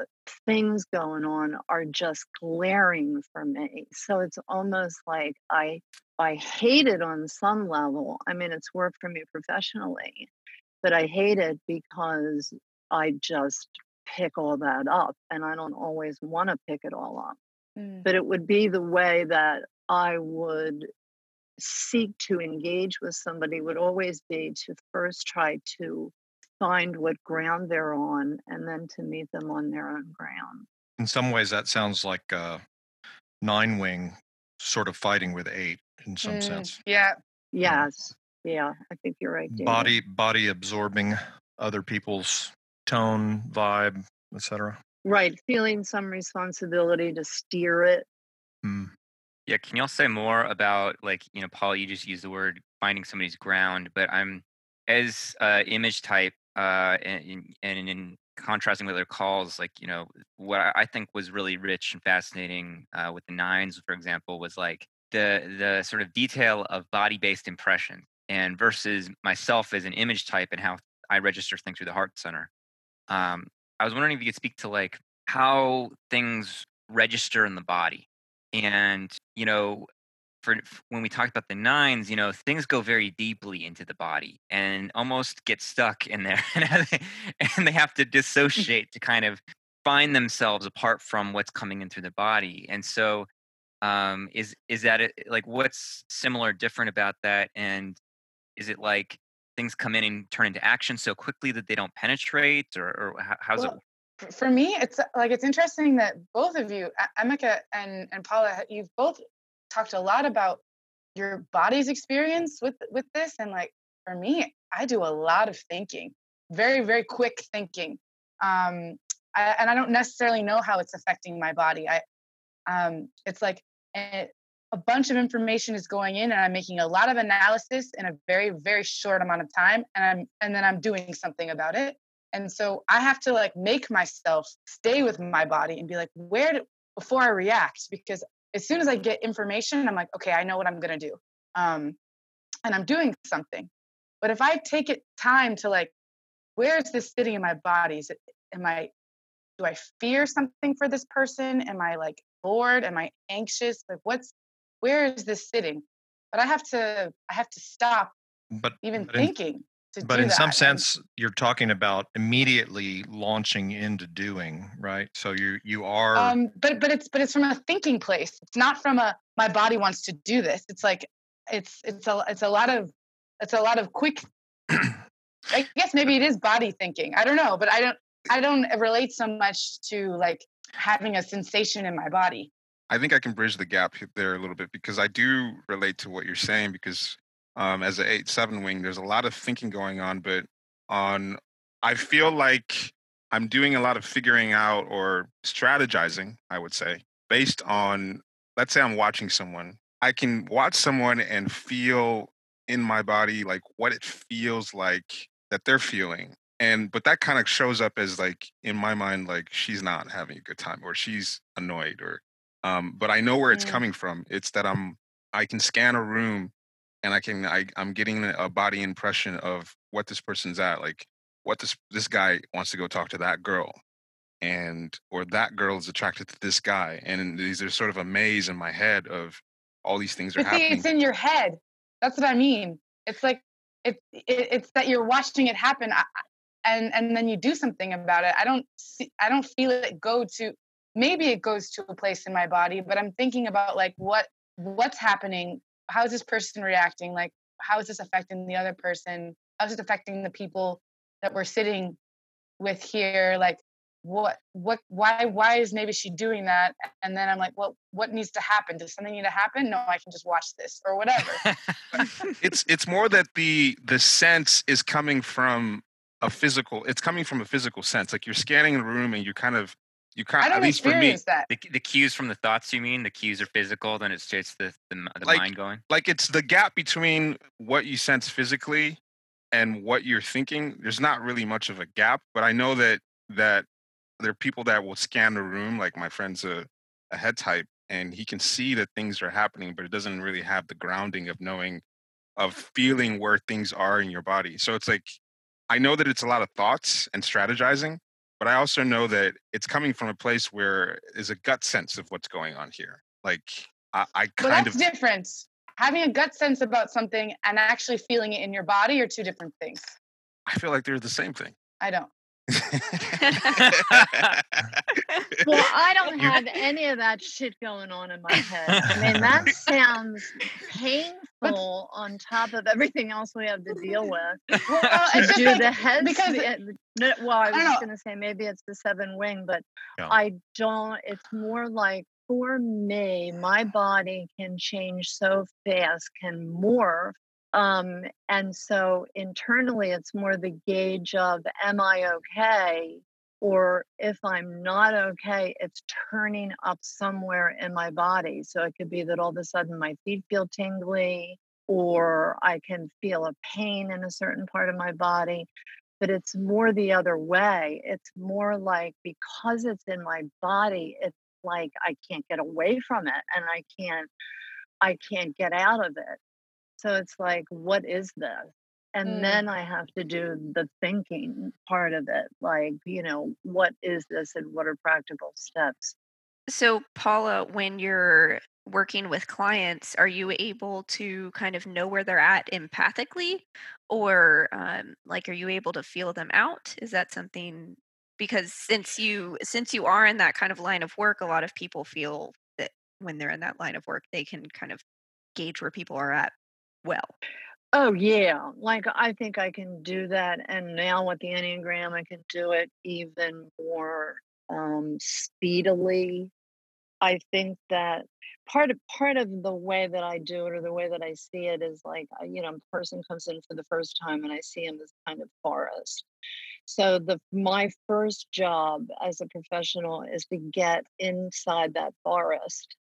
things going on are just glaring for me. So it's almost like I I hate it on some level. I mean, it's worked for me professionally, but I hate it because I just pick all that up, and I don't always want to pick it all up. Mm. But it would be the way that I would seek to engage with somebody would always be to first try to find what ground they're on and then to meet them on their own ground. In some ways, that sounds like uh, nine wing sort of fighting with eight in some Mm, sense. Yeah. Yes. Yeah, I think you're right. David. Body body absorbing other people's tone, vibe, etc. Right. Feeling some responsibility to steer it. Hmm. Yeah, can y'all say more about like you know, Paul? You just used the word finding somebody's ground, but I'm as uh, image type uh, and, and in contrasting with other calls, like you know, what I think was really rich and fascinating uh, with the nines, for example, was like the the sort of detail of body based impression, and versus myself as an image type and how I register things through the heart center. Um, I was wondering if you could speak to like how things register in the body. And you know for when we talked about the nines you know things go very deeply into the body and almost get stuck in there (laughs) and they, have to dissociate to kind of find themselves apart from what's coming in through the body. And so um is is that it, like what's similar or different about that? And is it like things come in and turn into action so quickly that they don't penetrate or, or how's it Well, f- for me, it's uh, like it's interesting that both of you, Emeka and and Paula, you've both talked a lot about your body's experience with with this, and like for me, I do a lot of thinking, very very quick thinking, um, I, and I don't necessarily know how it's affecting my body. I, um, it's like a, a bunch of information is going in, and I'm making a lot of analysis in a very very short amount of time, and I'm and then I'm doing something about it. And so I have to like make myself stay with my body and be like, where do, before I react? Because as soon as I get information, I'm like, okay, I know what I'm gonna do. Um, and I'm doing something. But if I take it time to like, where is this sitting in my body? Is it am I do I fear something for this person? Am I like bored? Am I anxious? Like what's where is this sitting? But I have to I have to stop But even but in, thinking to but in some that. And sense, you're talking about immediately launching into doing, right? So you you are um but but it's but it's from a thinking place it's not from a my body wants to do this it's like it's it's a it's a lot of it's a lot of quick (clears throat) i guess maybe it is body thinking i don't know but i don't i don't relate so much to like having a sensation in my body I think I can bridge the gap there a little bit because I do relate to what you're saying because um, as an eight seven wing, there's a lot of thinking going on, but on I feel like I'm doing a lot of figuring out or strategizing, I would say, based on let's say I'm watching someone. I can watch someone and feel in my body like what it feels like that they're feeling. And but that kind of shows up as like in my mind, like she's not having a good time or she's annoyed or um, but I know where it's coming from. It's that I'm I can scan a room and I can I, I'm getting a body impression of what this person's at. Like what this this guy wants to go talk to that girl, and or that girl is attracted to this guy, and these are sort of a maze in my head of all these things are but see happening. it's in your head that's what i mean it's like it, it it's that you're watching it happen I- and and then you do something about it i don't see i don't feel it go to maybe it goes to a place in my body but i'm thinking about like what what's happening how is this person reacting like how is this affecting the other person how is it affecting the people that we're sitting with here like what what why why is maybe she doing that? And then i'm like well what needs to happen? Does something need to happen? No i can just watch this or whatever. (laughs) It's it's more that the the sense is coming from a physical it's coming from a physical sense like you're scanning the room and you're kind of you kind i at don't least for me experience that. the, the cues from the thoughts you mean the cues are physical then it's just the the, the Like- mind going? like it's the gap between what you sense physically and what you're thinking there's not really much of a gap but i know that that there are people that will scan the room like my friend's a, a head type and he can see that things are happening but it doesn't really have the grounding of knowing of feeling where things are in your body. So it's like i know that it's a lot of thoughts and strategizing but i also know that it's coming from a place where there's a gut sense of what's going on here like i, I Well, kind that's of different. Having a gut sense about something and actually feeling it in your body are two different things. I feel like they're the same thing. I don't. (laughs) Well, I don't have any of that shit going on in my head. I mean, that (laughs) sounds painful on top of everything else we have to deal with. Well, To it's do like, the head because- spin- uh, no, well, I I was don't going to say maybe it's the seven wing, but Yeah. I don't. It's more like for me, my body can change so fast, can morph. Um, and so internally, it's more the gauge of am I okay? Or if I'm not okay, it's turning up somewhere in my body. So it could be that all of a sudden my feet feel tingly, or I can feel a pain in a certain part of my body. But it's more the other way. It's more like because it's in my body, it's like I can't get away from it and I can't I can't get out of it. So it's like, what is this? And Mm. then I have to do the thinking part of it. Like, you know, what is this and what are practical steps? So, Paula, when you're working with clients, are you able to kind of know where they're at empathically, or um, like, are you able to feel them out? Is that something? Because since you since you are in that kind of line of work, a lot of people feel that when they're in that line of work, they can kind of gauge where people are at. Well, Oh, yeah. Like, I think I can do that. And now with the Enneagram, I can do it even more um, speedily. I think that part of part of the way that I do it or the way that I see it is like uh, you know, a person comes in for the first time and I see him as kind of forest. So the my first job as a professional is to get inside that forest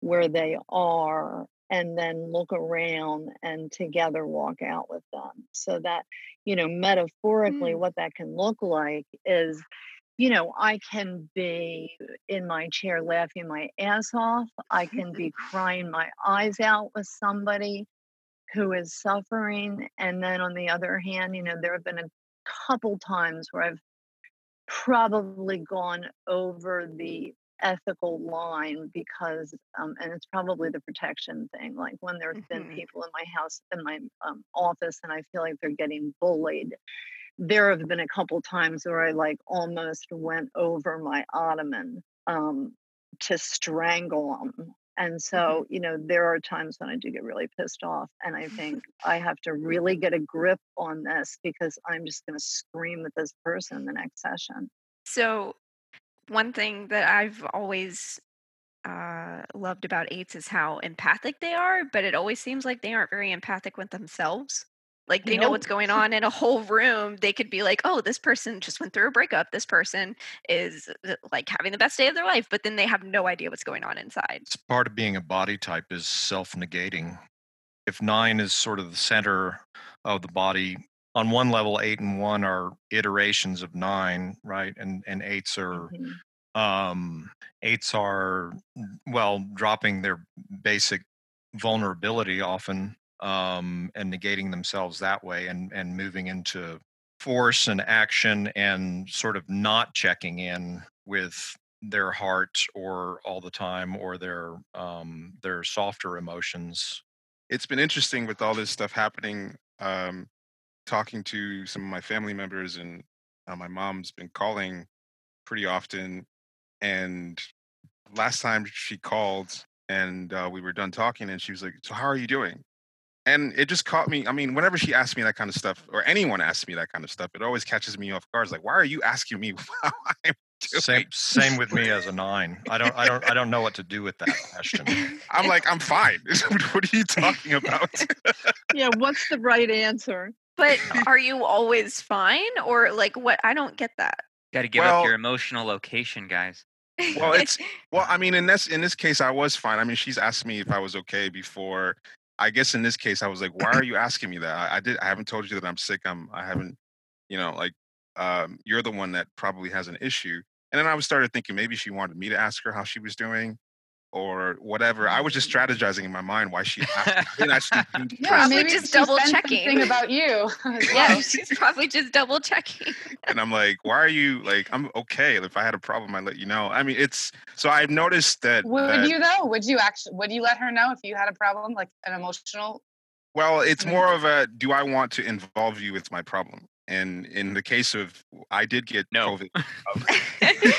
where they are and then look around and together walk out with them. So that, you know, metaphorically, Mm. what that can look like is, you know, I can be in my chair laughing my ass off. I can be (laughs) crying my eyes out with somebody who is suffering. And then on the other hand, you know, there have been a couple times where I've probably gone over the ethical line because um, and it's probably the protection thing like when there's been Mhm. people in my house in my um, office and i feel like they're getting bullied there have been a couple times where i like almost went over my ottoman um, to strangle them and so you know there are times when i do get really pissed off and i think (laughs) i have to really get a grip on this because i'm just going to scream at this person in the next session. So, one thing that I've always uh, loved about eights is how empathic they are, but it always seems like they aren't very empathic with themselves. Like they know what's going on in a whole room. They could be like, "Oh, this person just went through a breakup. This person is uh, like having the best day of their life," but then they have no idea what's going on inside. It's part of being a body type is self-negating. If nine is sort of the center of the body, on one level, eight and one are iterations of nine, right? And and eights are Mhm. um eights are well dropping their basic vulnerability often um and negating themselves that way and and moving into force and action and sort of not checking in with their heart or all the time or their um their softer emotions it's been interesting with all this stuff happening. Um, talking to some of my family members, and uh, my mom's been calling pretty often, and last time she called and uh, we were done talking and she was like so how are you doing and it just caught me i mean whenever she asks me that kind of stuff or anyone asks me that kind of stuff it always catches me off guard It's like why are you asking me (laughs) how i'm Same doing same with me as a nine. I don't I don't I don't know what to do with that question. (laughs) i'm like i'm fine (laughs) what are you talking about Yeah, what's the right answer? But (laughs) are you always fine or like what? I don't get that. Got to give Well- up your emotional location, guys. (laughs) well it's well i mean in this in this case i was fine i mean she's asked me if i was okay before i guess in this case i was like why are you asking me that i, I did i haven't told you that i'm sick i'm i haven't you know like um you're the one that probably has an issue and then i was started thinking maybe she wanted me to ask her how she was doing or whatever i was just strategizing in my mind why she asked me. I didn't actually (laughs) mean to Yeah, maybe just double checking. about you. yeah, (laughs) she's probably just double checking. and I'm like, why are you like? I'm okay. If I had a problem, I'd let you know. I mean, it's so I've noticed that. Would that- you though? Would you actually? Would you let her know if you had a problem, like an emotional? Well, it's more of a do I want to involve you with my problem? And in the case of I did get No. COVID. (laughs)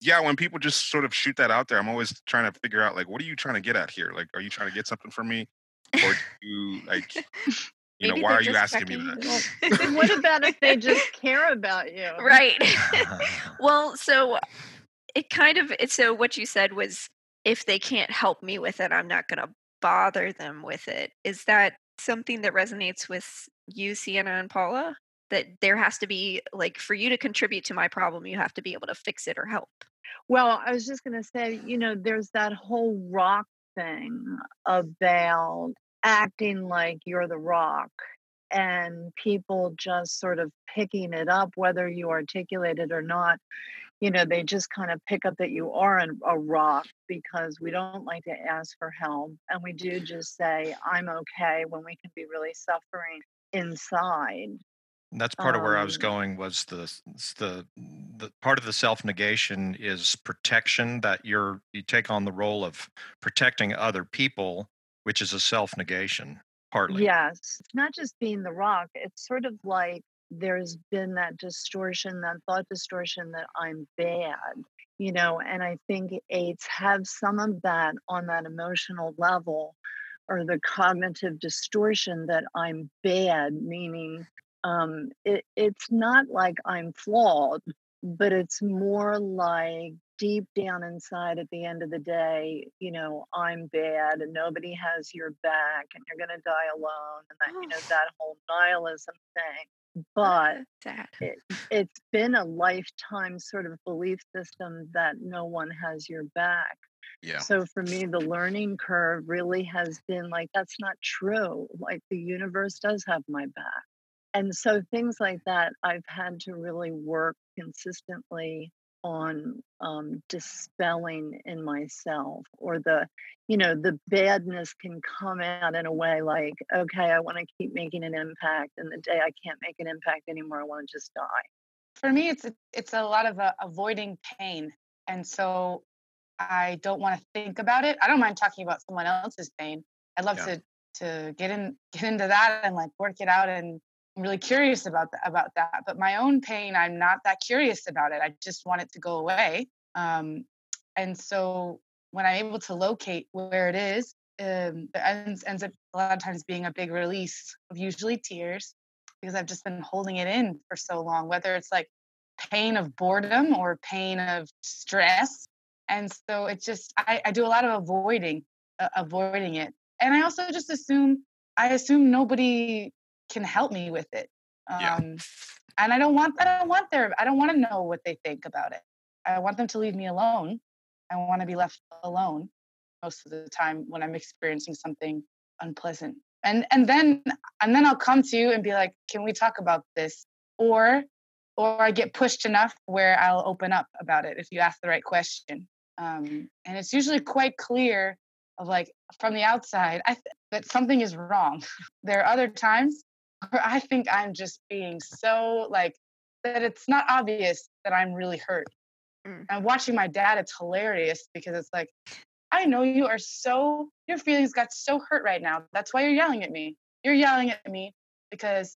yeah, when people just sort of shoot that out there, I'm always trying to figure out like, what are you trying to get at here? Like, are you trying to get something from me, or do you (laughs) like, you know, why they're you just asking me that? Well, (laughs) (laughs) what about if they just care about you? right. well, so it kind of it, so what you said was if they can't help me with it, I'm not going to bother them with it. Is that something that resonates with you, Sienna and Paula? That there has to be like for you to contribute to my problem, you have to be able to fix it or help. Well, I was just going to say, you know, there's that whole rock thing about acting like you're the rock and people just sort of picking it up, whether you articulate it or not. You know, they just kind of pick up that you are an, a rock because we don't like to ask for help. And we do just say, I'm okay when we can be really suffering inside. That's part of where I was Um, going was the the the part of the self negation is protection that you're you take on the role of protecting other people, which is a self negation partly. Yes, it's not just being the rock. It's sort of like there's been that distortion, that thought distortion that I'm bad, you know, and I think eights have some of that on that emotional level or the cognitive distortion that I'm bad, meaning um, it, it's not like I'm flawed, but it's more like deep down inside at the end of the day, you know, I'm bad and nobody has your back and you're going to die alone and that, you know, (sighs) that whole nihilism thing. But Sad. it, it's been a lifetime sort of belief system that no one has your back. Yeah. So for me, the learning curve really has been like, that's not true. Like the universe does have my back. And so things like that, I've had to really work consistently on um, dispelling in myself or the you know the badness can come out in a way like okay i want to keep making an impact and the day i can't make an impact anymore i want to just die For me, it's it's a lot of uh, avoiding pain, and so I don't want to think about it. I don't mind talking about someone else's pain. I'd love Yeah. to to get in get into that and like work it out and I'm really curious about that about that. But my own pain, I'm not that curious about it. I just want it to go away. Um, and so when I'm able to locate where it is, um, it ends, ends up a lot of times being a big release of usually tears because I've just been holding it in for so long, whether it's like pain of boredom or pain of stress. And so it's just, I, I do a lot of avoiding, uh, avoiding it. And I also just assume, I assume nobody can help me with it. Um, Yeah. And I don't want, I don't want their, I don't want to know what they think about it. I want them to leave me alone. I want to be left alone most of the time when I'm experiencing something unpleasant. And and then and then I'll come to you and be like, "Can we talk about this?" Or or I get pushed enough where I'll open up about it if you ask the right question. Um, and it's usually quite clear of like from the outside I th- that something is wrong. (laughs) there are other times where I think I'm just being so like that it's not obvious that I'm really hurt. Mm. And watching my dad, it's hilarious because it's like, I know you are so, your feelings got so hurt right now. That's why you're yelling at me. You're yelling at me because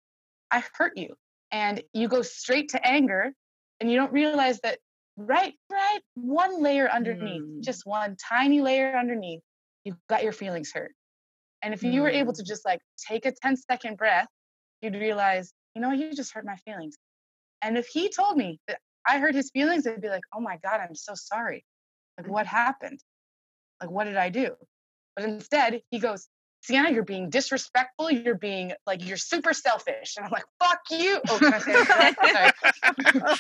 I hurt you. And you go straight to anger and you don't realize that right, right, one layer underneath, Mm. just one tiny layer underneath, you've got your feelings hurt. And if you were able Mm. to just like take a 10 second breath, you'd realize, you know, you just hurt my feelings. And if he told me that I hurt his feelings, I'd be like, oh my God, I'm so sorry. Like, mm-hmm. what happened? Like, what did I do? But instead, he goes, Sienna, you're being disrespectful. You're being like, you're super selfish. And I'm like, fuck you. Oh, can I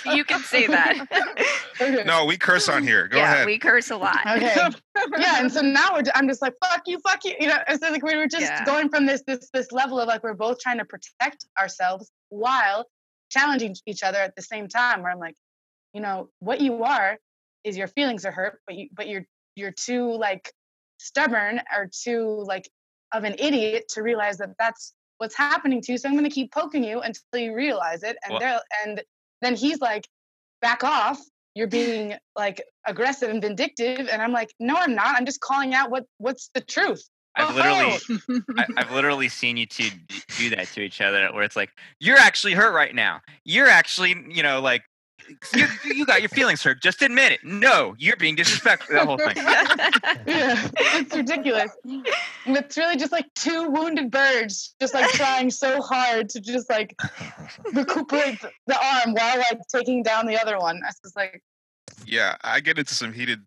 say (laughs) you can say that. (laughs) Okay. No, we curse on here. Go yeah, ahead. we curse a lot. Okay. (laughs) yeah, and so now we're, I'm just like, fuck you, fuck you. You know, it's like we were just Yeah. going from this this this level of like we're both trying to protect ourselves while challenging each other at the same time. Where I'm like, you know, what you are is your feelings are hurt, but you but you're you're too like stubborn or too like of an idiot to realize that that's what's happening to you. So I'm going to keep poking you until you realize it. And there and then he's like, back off. You're being like aggressive and vindictive. And I'm like, no, I'm not. I'm just calling out what what's the truth. I've literally, I, I've literally seen you two do that to each other, where it's like, you're actually hurt right now. You're actually, you know, like, you, you got your feelings hurt. Just admit it. No, you're being disrespectful. That whole thing. (laughs) yeah, it's ridiculous. It's really just like two wounded birds, just like trying so hard to just like recuperate the arm while like taking down the other one. It's just like, Yeah, I get into some heated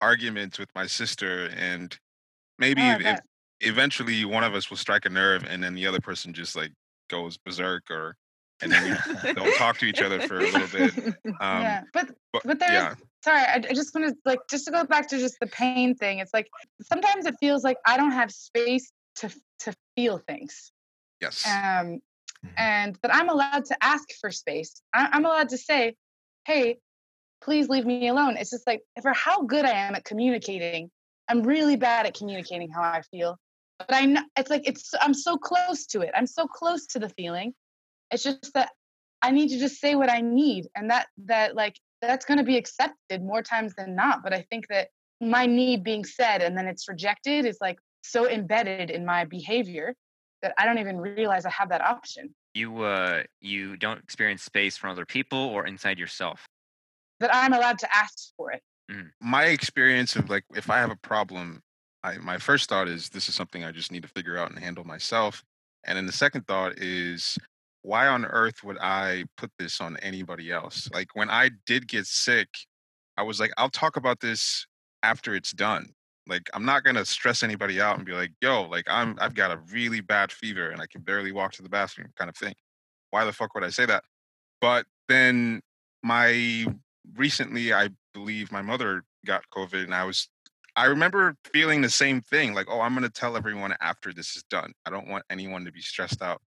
arguments with my sister, and maybe oh, if, eventually one of us will strike a nerve, and then the other person just like goes berserk, or and then we (laughs) (laughs) don't talk to each other for a little bit. Um, yeah, but but, but there's yeah, sorry I, I just want to like just to go back to just the pain thing it's like sometimes it feels like i don't have space to to feel things yes, um Mhm. and that i'm allowed to ask for space I, i'm allowed to say hey please leave me alone it's just like for how good i am at communicating i'm really bad at communicating how i feel but i know it's like it's i'm so close to it i'm so close to the feeling it's just that i need to just say what i need and that that like that's going to be accepted more times than not but i think that my need being said and then it's rejected is like so embedded in my behavior that i don't even realize i have that option You, uh, you don't experience space from other people or inside yourself. that i'm allowed to ask for it my experience of like if I have a problem, I my first thought is this is something I just need to figure out and handle myself. And then the second thought is why on earth would I put this on anybody else? Like when I did get sick, I was like, I'll talk about this after it's done. Like I'm not gonna stress anybody out and be like, yo, like I'm I've got a really bad fever and I can barely walk to the bathroom kind of thing. Why the fuck would I say that? But then my recently I believe my mother got COVID and I was I remember feeling the same thing, like, oh, I'm gonna tell everyone after this is done. I don't want anyone to be stressed out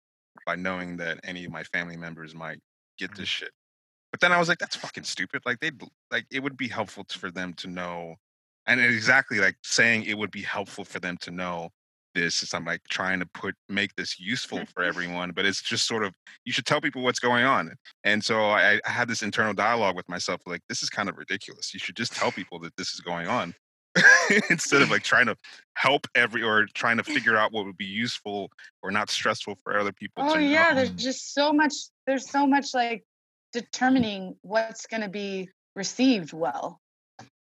by knowing that any of my family members might get this mm-hmm. shit. But then I was like, that's fucking stupid. Like they like it would be helpful for them to know, and exactly like saying it would be helpful for them to know this. Is I'm like trying to put make this useful for (laughs) everyone, but it's just sort of you should tell people what's going on. And so I, I had this internal dialogue with myself, like this is kind of ridiculous. You should just tell people that this is going on. (laughs) instead of like trying to help every or trying to figure out what would be useful or not stressful for other people oh yeah know. there's just so much there's so much like determining what's going to be received well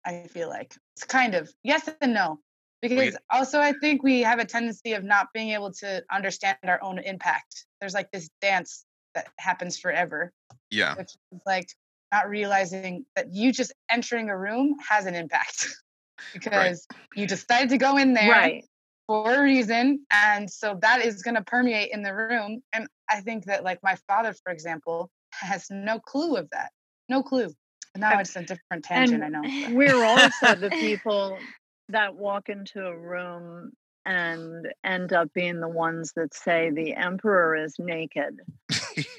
i feel like. It's kind of yes and no because also i think we have a tendency of not being able to understand our own impact. There's like this dance that happens forever yeah. which is like not realizing that you just entering a room has an impact (laughs) because you decided to go in there right. for a reason and so that is going to permeate in the room and i think that like my father for example has no clue of that no clue now it's a different tangent i know but- We're also the (laughs) people that walk into a room and end up being the ones that say the emperor is naked.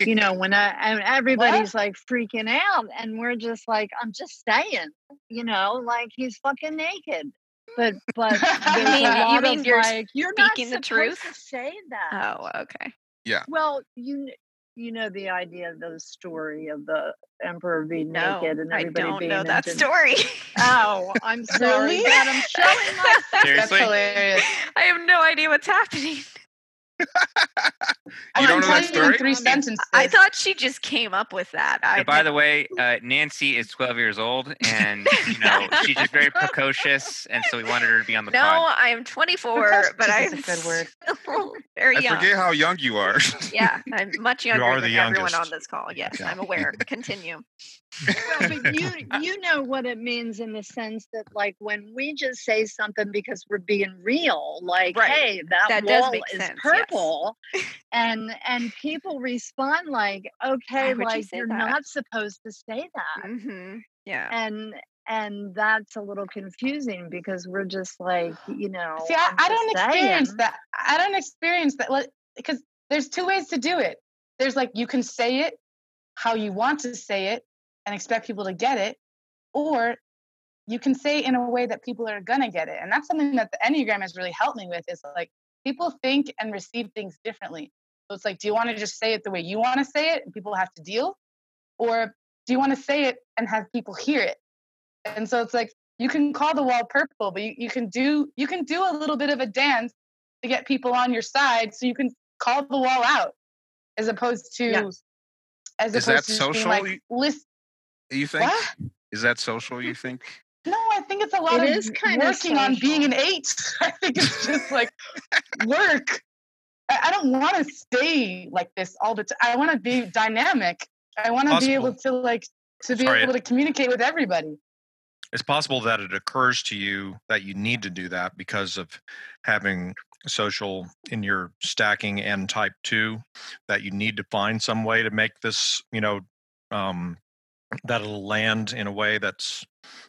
You (laughs) know, when I, and everybody's like freaking out, and we're just like, I'm just saying, you know, like he's fucking naked. But but (laughs) there's mean- you mean you're like you're not speaking the supposed truth? to say that. Oh, okay. Yeah. Well, you kn- you know the idea of the story of the emperor being No, naked and everybody I don't being know that into- story. Oh, I'm (laughs) sorry Really? that I'm showing (laughs) my that's Seriously? (laughs) hilarious I have no idea what's happening. I'm don't know that telling you in story? three sentences. I thought she just came up with that. I And by the way, uh, Nancy is 12 years old, and you know (laughs) she's just very precocious, and so we wanted her to be on the no, pod. I am 24, Precocious but I'm a good word. still (laughs) very I young. forget how young you are. Yeah, (laughs) I'm much younger you are than the everyone on this call. Yes, Yeah. I'm aware. Continue. well, but you you know what it means in the sense that like when we just say something because we're being real, like Right. hey, that, That does wall make is sense, yes. And and people respond like, okay, like you're that?" not supposed to say that, hmm Yeah. and and that's a little confusing because we're just like you know. See, I, I don't experience that. I don't experience that because there's two ways to do it. There's like you can say it how you want to say it and expect people to get it, or you can say it in a way that people are gonna get it. And that's something that the Enneagram has really helped me with is like people think and receive things differently. So it's like, do you want to just say it the way you want to say it and people have to deal? Or do you want to say it and have people hear it? And so it's like you can call the wall purple, but you, you can do you can do a little bit of a dance to get people on your side so you can call the wall out as opposed to Yes. as Is opposed that to being social? like You- listen You think? what? Is that social? You think? No, I think it's a lot It of is kinda working on being an eight. (laughs) I think it's just like work. I, don't want to stay like this all the time. I want to be dynamic. I want to be able to like to be Sorry. able to communicate with everybody. it's possible that it occurs to you that you need to do that because of having social in your stacking and type two that you need to find some way to make this you know um, that it'll land in a way that's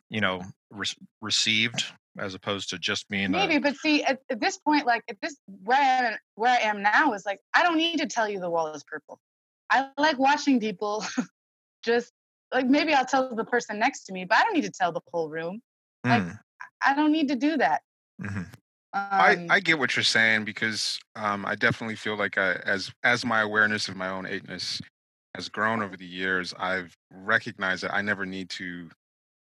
you know re- received as opposed to just being Maybe, a, but see, at, at this point, like at this where I am, where I am now is like I don't need to tell you the wall is purple. I like watching people (laughs) just like maybe I'll tell the person next to me, but I don't need to tell the whole room. like, Mm, I don't need to do that. mhm. I, Um, I get what you're saying because um, I definitely feel like I, as as my awareness of my own eightness has grown over the years, I've recognized that I never need to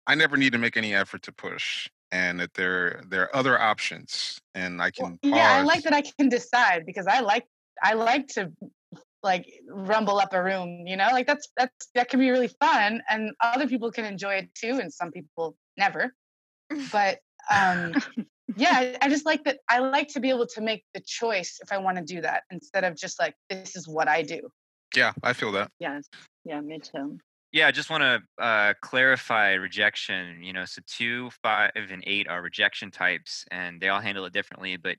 I never need to make any effort to push, and that there there are other options, and I well, can yeah, I like that I can decide because I like I like to like rumble up a room. You know, like that's that's that can be really fun, and other people can enjoy it too, and some people never. But um, yeah, I- I just like that. I like to be able to make the choice if I want to do that instead of just like this is what I do. Yeah, I feel that. Yes. Yeah, me too. Yeah, I just want to uh, clarify rejection. You know, so two, five, and eight are rejection types, and they all handle it differently. But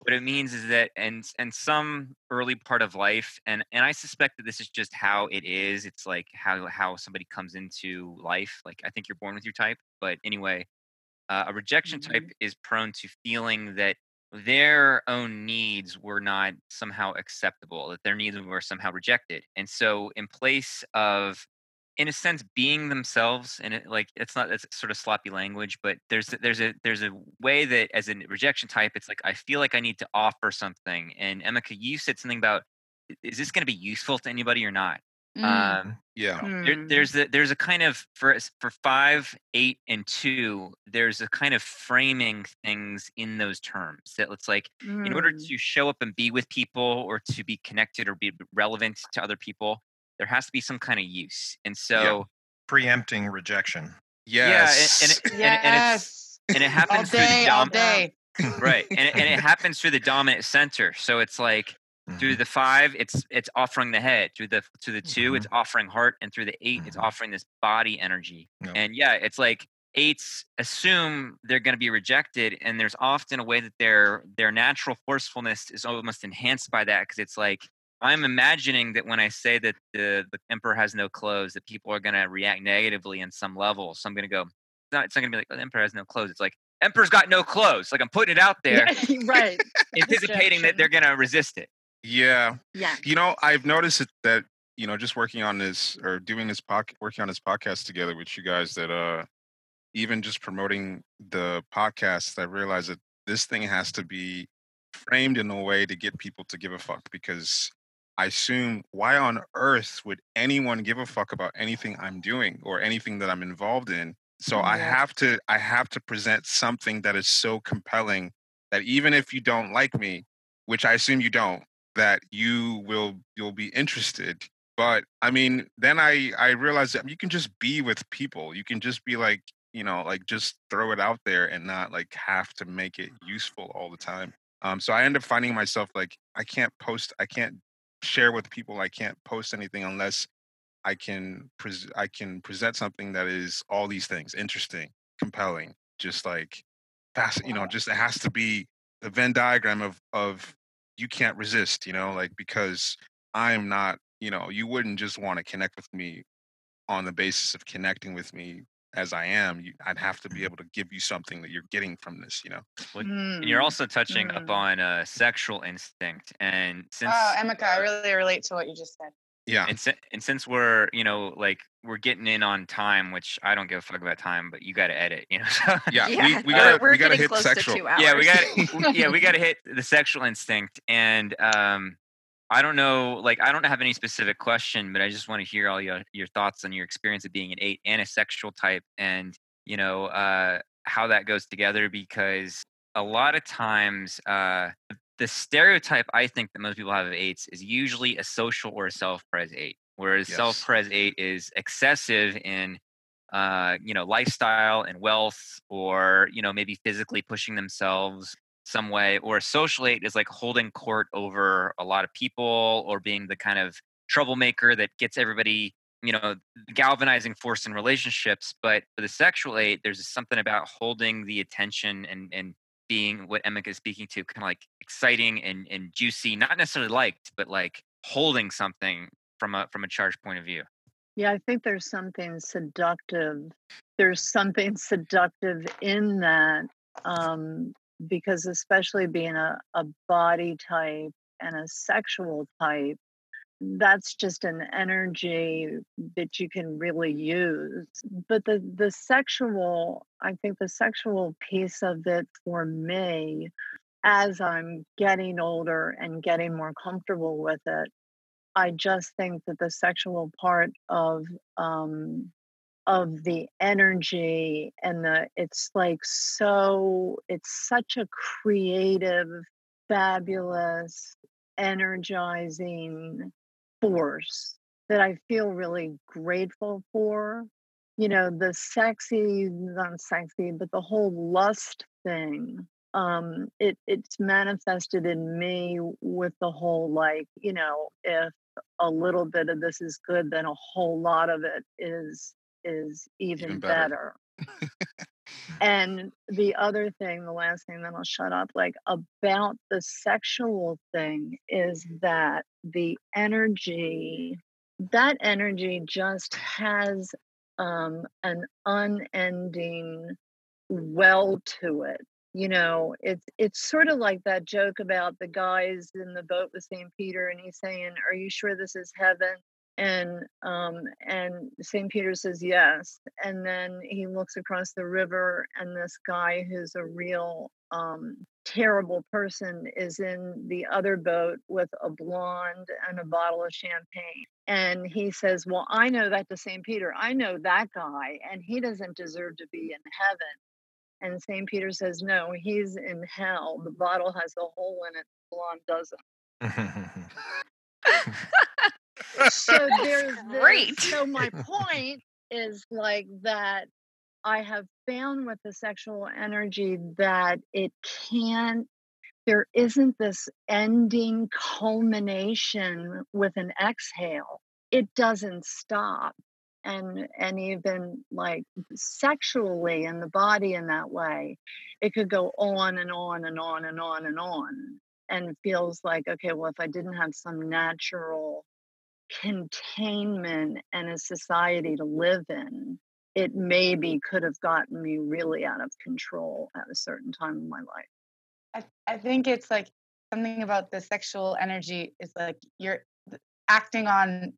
what it means is that, and and some early part of life, and and I suspect that this is just how it is. It's like how how somebody comes into life. Like I think you're born with your type, but anyway, uh, a rejection type is prone to feeling that their own needs were not somehow acceptable, that their needs were somehow rejected, and so in place of in a sense being themselves and it like it's not it's sort of sloppy language but there's a- there's a there's a way that as a rejection type it's like i feel like i need to offer something and emeka you said something about is this going to be useful to anybody or not Mm. um Yeah, there, Mm. there's a, there's a kind of for for five eight and two there's a kind of framing things in those terms that it's like in order Mm. to show up and be with people or to be connected or be relevant to other people there has to be some kind of use and so preempting rejection yes. yeah and, and, it- and, and it's yes, and it all happens through the day, all day. (laughs) right and it, and it happens through the dominant center so it's like through Mhm. the five it's it's offering the head through the to the 2 it's offering heart and through the 8 it's Mhm. offering this body energy Yep. and yeah it's like eights assume they're going to be rejected and there's often a way that their their natural forcefulness is almost enhanced by that because it's like i'm imagining that when i say that the the emperor has no clothes that people are going to react negatively in some level so i'm going to go it's not, it's not going to be like oh, the emperor has no clothes it's like emperor's got no clothes like i'm putting it out there (laughs) right. (laughs) anticipating that they're going to resist it yeah. Yeah. You know, I've noticed it, that you know, just working on this or doing this podcast, working on this podcast together with you guys, that uh, even just promoting the podcast, I realized that this thing has to be framed in a way to get people to give a fuck because I assume why on earth would anyone give a fuck about anything I'm doing or anything that I'm involved in? So I have to I have to present something that is so compelling that even if you don't like me, which I assume you don't, that you will you'll be interested. But i mean then i i realized that you can just be with people. You can just be like you know like just throw it out there and not like have to make it useful all the time. Um so i end up finding myself like i can't post i can't share with people i can't post anything unless i can pres- i can present something that is all these things interesting compelling just like fast you know just it has to be the venn diagram of of you can't resist you know like because i'm not you know you wouldn't just want to connect with me on the basis of connecting with me as i am you, i'd have to be able to give you something that you're getting from this you know Well, And you're Mm. also touching up Mm. on uh, sexual instinct, and since Oh, Emeka, I really relate to what you just said. yeah and, si- and since we're you know like we're getting in on time, which I don't give a fuck about time, but you got to edit, you know. So, (laughs) yeah, Yeah, we, we gotta we're we gotta hit sexual to two hours. yeah, we got (laughs) yeah, we got to hit the sexual instinct, and um, I don't know, like I don't have any specific question, but I just want to hear all your your thoughts on your experience of being an eight and a sexual type, and you know uh, how that goes together, because a lot of times uh, the stereotype I think that most people have of eights is usually a social or a self-pres eight, whereas Yes. self-pres eight is excessive in uh, you know, lifestyle and wealth, or you know, maybe physically pushing themselves some way, or a social eight is like holding court over a lot of people, or being the kind of troublemaker that gets everybody, you know, galvanizing force in relationships. But for the sexual eight, there's something about holding the attention and and being what Emeka is speaking to, kind of like exciting and and juicy, not necessarily liked, but like holding something from a from a charged point of view. Yeah, I think there's something seductive. There's something seductive in that um, because, especially being a, a body type and a sexual type, that's just an energy that you can really use. But the, the sexual, I think the sexual piece of it for me, as I'm getting older and getting more comfortable with it, I just think that the sexual part of um, of the energy and the it's like so it's such a creative, fabulous, energizing force that I feel really grateful for. You know, the sexy, not sexy, but the whole lust thing um it it's manifested in me with the whole like you know if a little bit of this is good then a whole lot of it is is even, Even better. better, (laughs) and the other thing the last thing then i'll shut up like about the sexual thing is that the energy that energy just has um an unending well to it you know it's it's sort of like that joke about the guys in the boat with St. Peter and he's saying are you sure this is heaven and um and St. Peter says yes and then he looks across the river and this guy who's a real um terrible person is in the other boat with a blonde and a bottle of champagne and he says well I know that to St. Peter I know that guy and he doesn't deserve to be in heaven and St. Peter says, no, he's in hell. The bottle has a hole in it, the blonde doesn't. (laughs) (laughs) (laughs) So there's (laughs) this. Great. So my (laughs) point is like that I have found with the sexual energy that it can't, there isn't this ending culmination with an exhale. It doesn't stop. And and even like sexually in the body in that way, it could go on and on and on and on and on. And feels like, okay, well, if I didn't have some natural containment and a society to live in, it maybe could have gotten me really out of control at a certain time in my life. I, I think it's like something about the sexual energy is like you're acting on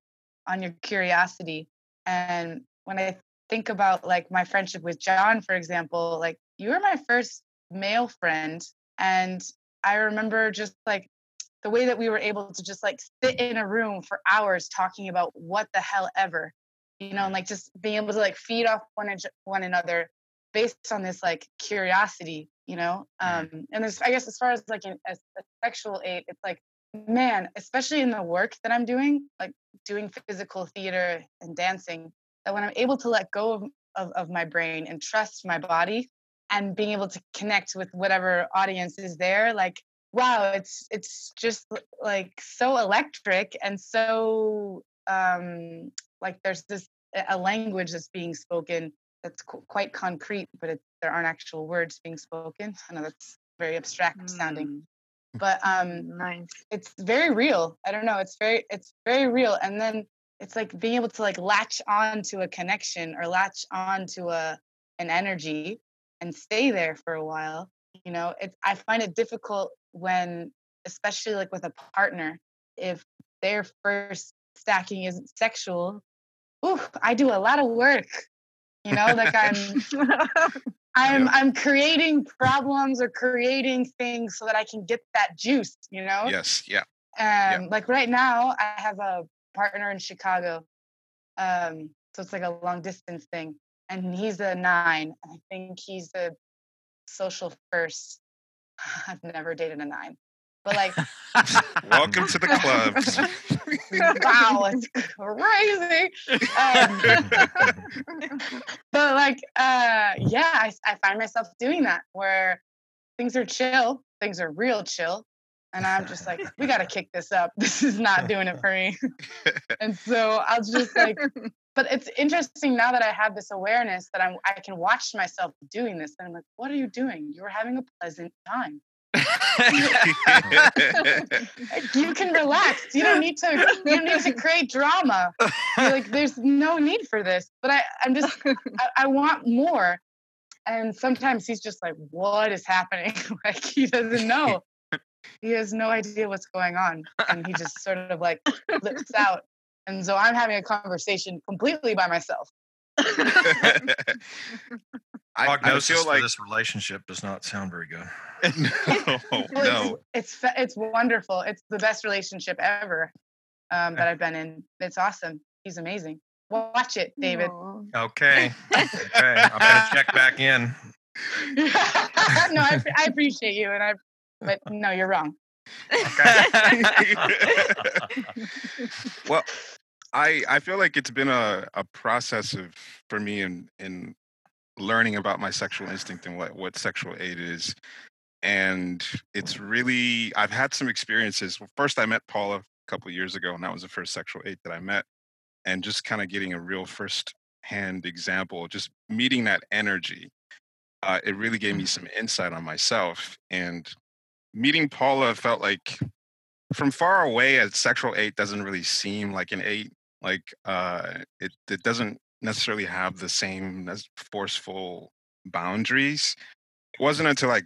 on your curiosity and when i think about like my friendship with john for example like you were my first male friend and i remember just like the way that we were able to just like sit in a room for hours talking about what the hell ever you know and like just being able to like feed off one one another based on this like curiosity you know um and there's i guess as far as like an, as a sexual aid it's like man, especially in the work that I'm doing, like doing physical theater and dancing, that when I'm able to let go of, of, of my brain and trust my body and being able to connect with whatever audience is there, like wow, it's it's just like so electric and so um like there's this a language that's being spoken that's qu- quite concrete, but it, there aren't actual words being spoken. I know that's very abstract sounding, Mm, but um, nice. it's very real. I don't know. It's very it's very real. And then it's like being able to like latch on to a connection or latch on to a an energy and stay there for a while. You know, it's I find it difficult when, especially like with a partner, if their first stacking isn't sexual. Ooh, I do a lot of work. You know, like I'm (laughs) I'm Yeah. I'm creating problems or creating things so that I can get that juice, you know? Yes. Yeah. Um like right now I have a partner in Chicago. Um so it's like a long distance thing. And he's a nine. I think he's a social first. (laughs) I've never dated a nine. But like Welcome to the club. (laughs) wow, it's crazy. Um, (laughs) but like uh yeah I, I find myself doing that where things are chill things are real chill and i'm just like we got to kick this up this is not doing it for me and so i'll just like but it's interesting now that i have this awareness that i'm i can watch myself doing this and i'm like what are you doing? You're having a pleasant time. (laughs) You can relax. You don't need to you don't need to create drama. You're like there's no need for this. But i i'm just I, I want more. And sometimes he's just like what is happening? (laughs) Like he doesn't know. (laughs) He has no idea what's going on. And he just sort of like flips out and so i'm having a conversation completely by myself (laughs) I, I Prognosis feel for like this relationship does not sound very good. (laughs) no, (laughs) Well, no. it's, it's it's wonderful it's the best relationship ever um, that i've been in it's awesome he's amazing watch it david Aw. Okay. Okay. I'm gonna check back in. no I, I appreciate you and i but no you're wrong (laughs) well, I I feel like it's been a, a process of for me in in learning about my sexual instinct and what what sexual aid is, and it's really I've had some experiences. Well, first I met Paula a couple years ago, and that was the first sexual aid that I met, and just kind of getting a real first hand example, just meeting that energy. Uh, it really gave me some insight on myself, and meeting Paula felt like from far away a sexual eight doesn't really seem like an eight like uh it it doesn't necessarily have the same as forceful boundaries it wasn't until like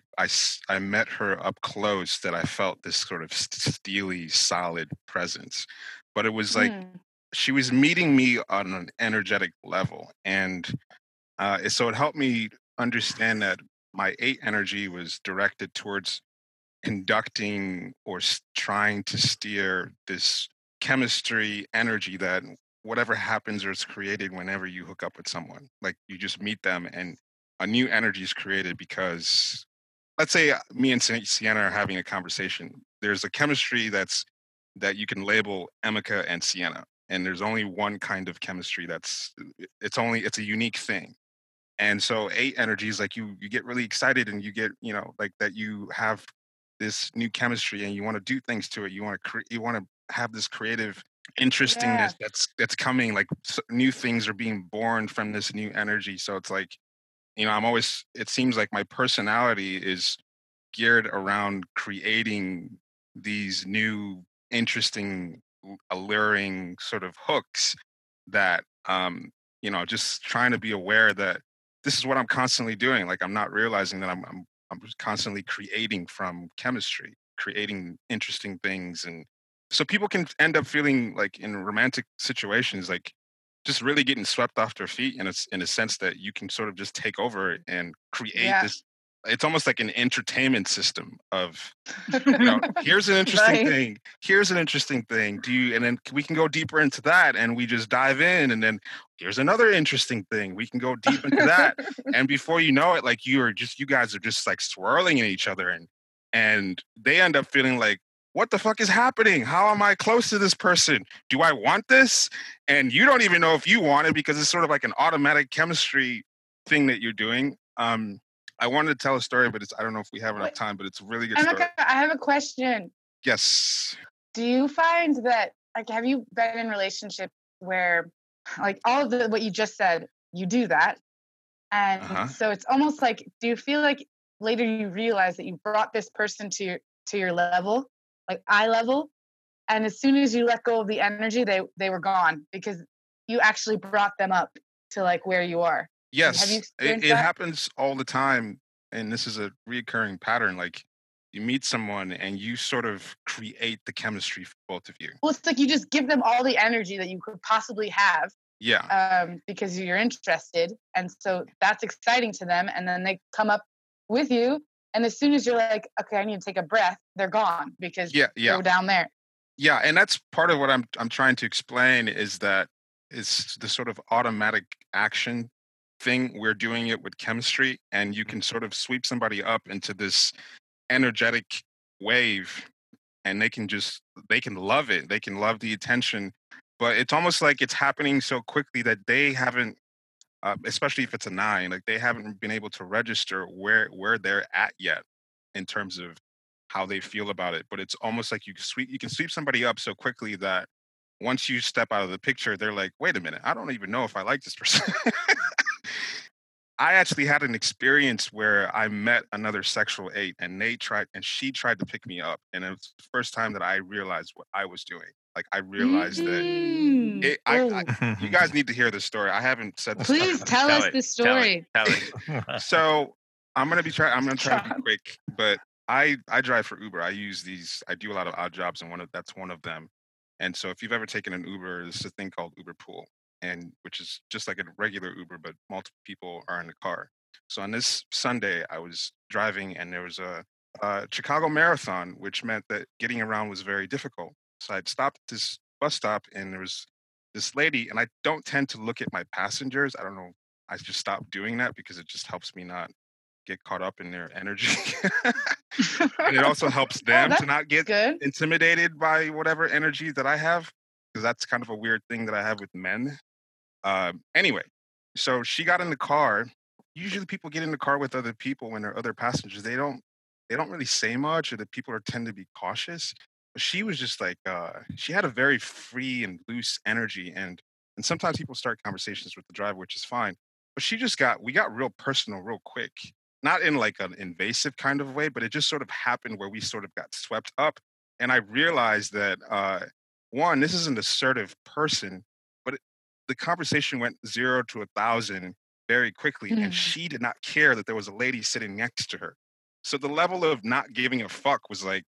I met her up close that i felt this sort of steely solid presence but it was like Mm. she was meeting me on an energetic level and uh, so it helped me understand that my eight energy was directed towards conducting or trying to steer this chemistry energy that whatever happens or is created whenever you hook up with someone like you just meet them and a new energy is created because let's say uh, me and sienna are having a conversation there's a chemistry that's that you can label Emeka and Sienna. And there's only one kind of chemistry that's it's only it's a unique thing. And so eight energies like you you get really excited and you get, you know, like that you have this new chemistry and you want to do things to it. You want to cre- you want to have this creative interestingness Yeah. that's that's coming like new things are being born from this new energy. So it's like you know, I'm always it seems like my personality is geared around creating these new interesting alluring sort of hooks that um you know just trying to be aware that this is what i'm constantly doing like i'm not realizing that i'm i'm, I'm constantly creating from chemistry creating interesting things and so people can end up feeling like in romantic situations like just really getting swept off their feet in a, in a sense that you can sort of just take over and create Yeah. this it's almost like an entertainment system of you know (laughs) here's an interesting Right. thing here's an interesting thing do you and then we can go deeper into that and we just dive in and then here's another interesting thing we can go deep into that (laughs) and before you know it like you are just you guys are just like swirling in each other and and they end up feeling like what the fuck is happening? How am I close to this person? Do I want this? And you don't even know if you want it because it's sort of like an automatic chemistry thing that you're doing. Um, I wanted to tell a story, but it's I don't know if we have enough Wait. time, but it's a really good I'm story. okay, I have a question. Yes. Do you find that like have you been in relationship where (sighs) like all of the what you just said, you do that. And Uh-huh. so it's almost like do you feel like later you realize that you brought this person to your to your level, like eye level, and as soon as you let go of the energy, they they were gone because you actually brought them up to like where you are. Yes. it, it happens all the time. And this is a reoccurring pattern. Like you meet someone and you sort of create the chemistry for both of you. Well, it's like you just give them all the energy that you could possibly have Yeah. um, because you're interested. And so that's exciting to them. And then they come up with you. And as soon as you're like, okay, I need to take a breath, they're gone because Yeah. Yeah. they're down there. Yeah, and that's part of what I'm I'm trying to explain is that it's the sort of automatic action thing. We're doing it with chemistry, and you can sort of sweep somebody up into this energetic wave, and they can just they can love it. They can love the attention, but it's almost like it's happening so quickly that they haven't. Uh, especially if it's a nine, like they haven't been able to register where where they're at yet in terms of how they feel about it. But it's almost like you can sweep you can sweep somebody up so quickly that once you step out of the picture, they're like, wait a minute, I don't even know if I like this person. (laughs) I actually had an experience where I met another sexual eight and they tried and she tried to pick me up. And it was the first time that I realized what I was doing. Like I realized that Mm. it, I, Oh, I you guys need to hear this story. I haven't said this. please tell, Tell us it, the Tell it, story. tell it. (laughs) so I'm gonna be trying. I'm gonna try to be (laughs) quick, but I I drive for Uber. I use these. I do a lot of odd jobs, and one of that's one of them. And so if you've ever taken an Uber, there's a thing called Uber Pool, and which is just like a regular Uber, but multiple people are in the car. So on this Sunday, I was driving, and there was a, a Chicago Marathon, which meant that getting around was very difficult. So I'd stopped at this bus stop, and there was this lady, and I don't tend to look at my passengers. I don't know. I just stopped doing that because it just helps me not get caught up in their energy. (laughs) and it also helps (laughs) oh, them to not get Good. intimidated by whatever energy that I have, because that's kind of a weird thing that I have with men. Um, anyway, so she got in the car. Usually, people get in the car with other people when they're other passengers. They don't, they don't really say much, or the people are tend to be cautious. But she was just like, uh, she had a very free and loose energy, and and sometimes people start conversations with the driver, which is fine. But she just got, we got real personal real quick not in like an invasive kind of way, but it just sort of happened where we sort of got swept up. And I realized that uh, one, this is an assertive person, the conversation went zero to a thousand very quickly, Mm. and she did not care that there was a lady sitting next to her. So the level of not giving a fuck was like,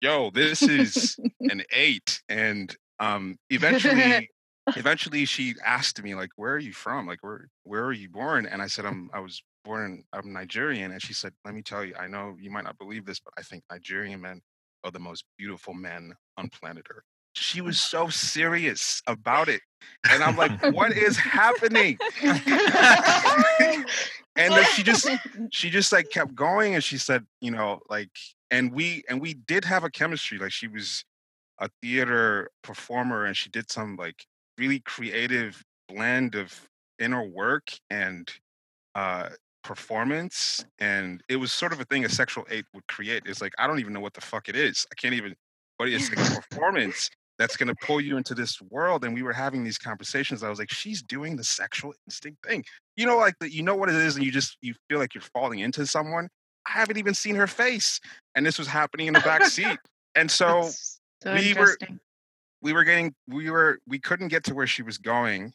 yo, this is (laughs) an eight. And um, eventually, (laughs) eventually she asked me like where are you from like where where are you born and i said i'm i was born in i'm nigerian and she said let me tell you i know you might not believe this but i think nigerian men are the most beautiful men on planet earth she was so serious about it and i'm like (laughs) what is happening? (laughs) (laughs) And then she just she just like kept going and she said you know like and we and we did have a chemistry like she was a theater performer and she did some like really creative blend of inner work and uh performance and it was sort of a thing a sexual eight would create it's like i don't even know what the fuck it is i can't even but it's like a performance that's going to pull you into this world and we were having these conversations i was like she's doing the sexual instinct thing. You know like that you know what it is and you just you feel like you're falling into someone? I haven't even seen her face and this was happening in the back seat and (laughs) so so we were- we were getting we were we couldn't get to where she was going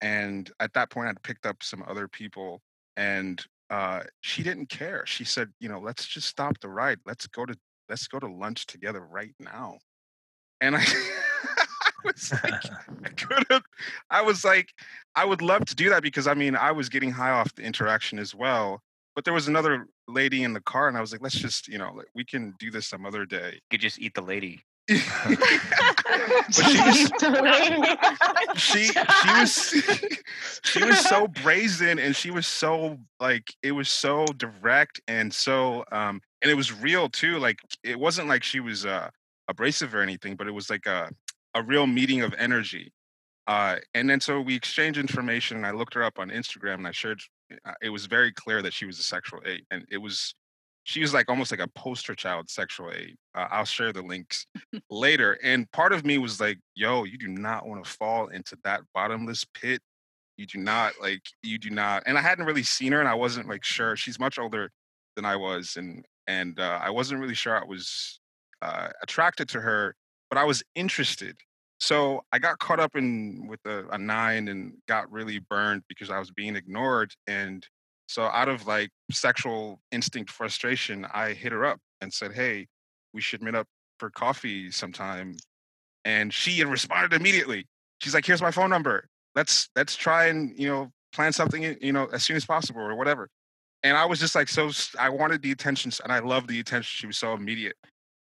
and at that point i'd picked up some other people and uh she didn't care. She said you know let's just stop the ride. Let's go to let's go to lunch together right now and i (laughs) I was like, (laughs) I could have. I was like, I would love to do that because I mean, I was getting high off the interaction as well. But there was another lady in the car, and I was like, let's just, you know, like, we can do this some other day. You could just eat the lady. (laughs) but she was she she was she was so brazen and she was so like it was so direct and so um and it was real too like it wasn't like she was uh abrasive or anything, but it was like a a real meeting of energy. Uh, and then so we exchanged information, and I looked her up on Instagram, and I shared. uh, It was very clear that she was a sexual eight, and it was she was like almost like a poster child sexual eight. Uh, I'll share the links (laughs) later. And part of me was like, "Yo, you do not want to fall into that bottomless pit. You do not like. You do not." And I hadn't really seen her, and I wasn't like sure. She's much older than I was, and and uh, I wasn't really sure I was uh, attracted to her, but I was interested. So I got caught up in with a, a nine and got really burned because I was being ignored. And so out of like sexual instinct frustration, I hit her up and said, "Hey, we should meet up for coffee sometime." And she responded immediately. She's like, "Here's my phone number. Let's let's try and you know plan something you know as soon as possible or whatever." And I was just like so I wanted the attention and I loved the attention. She was so immediate.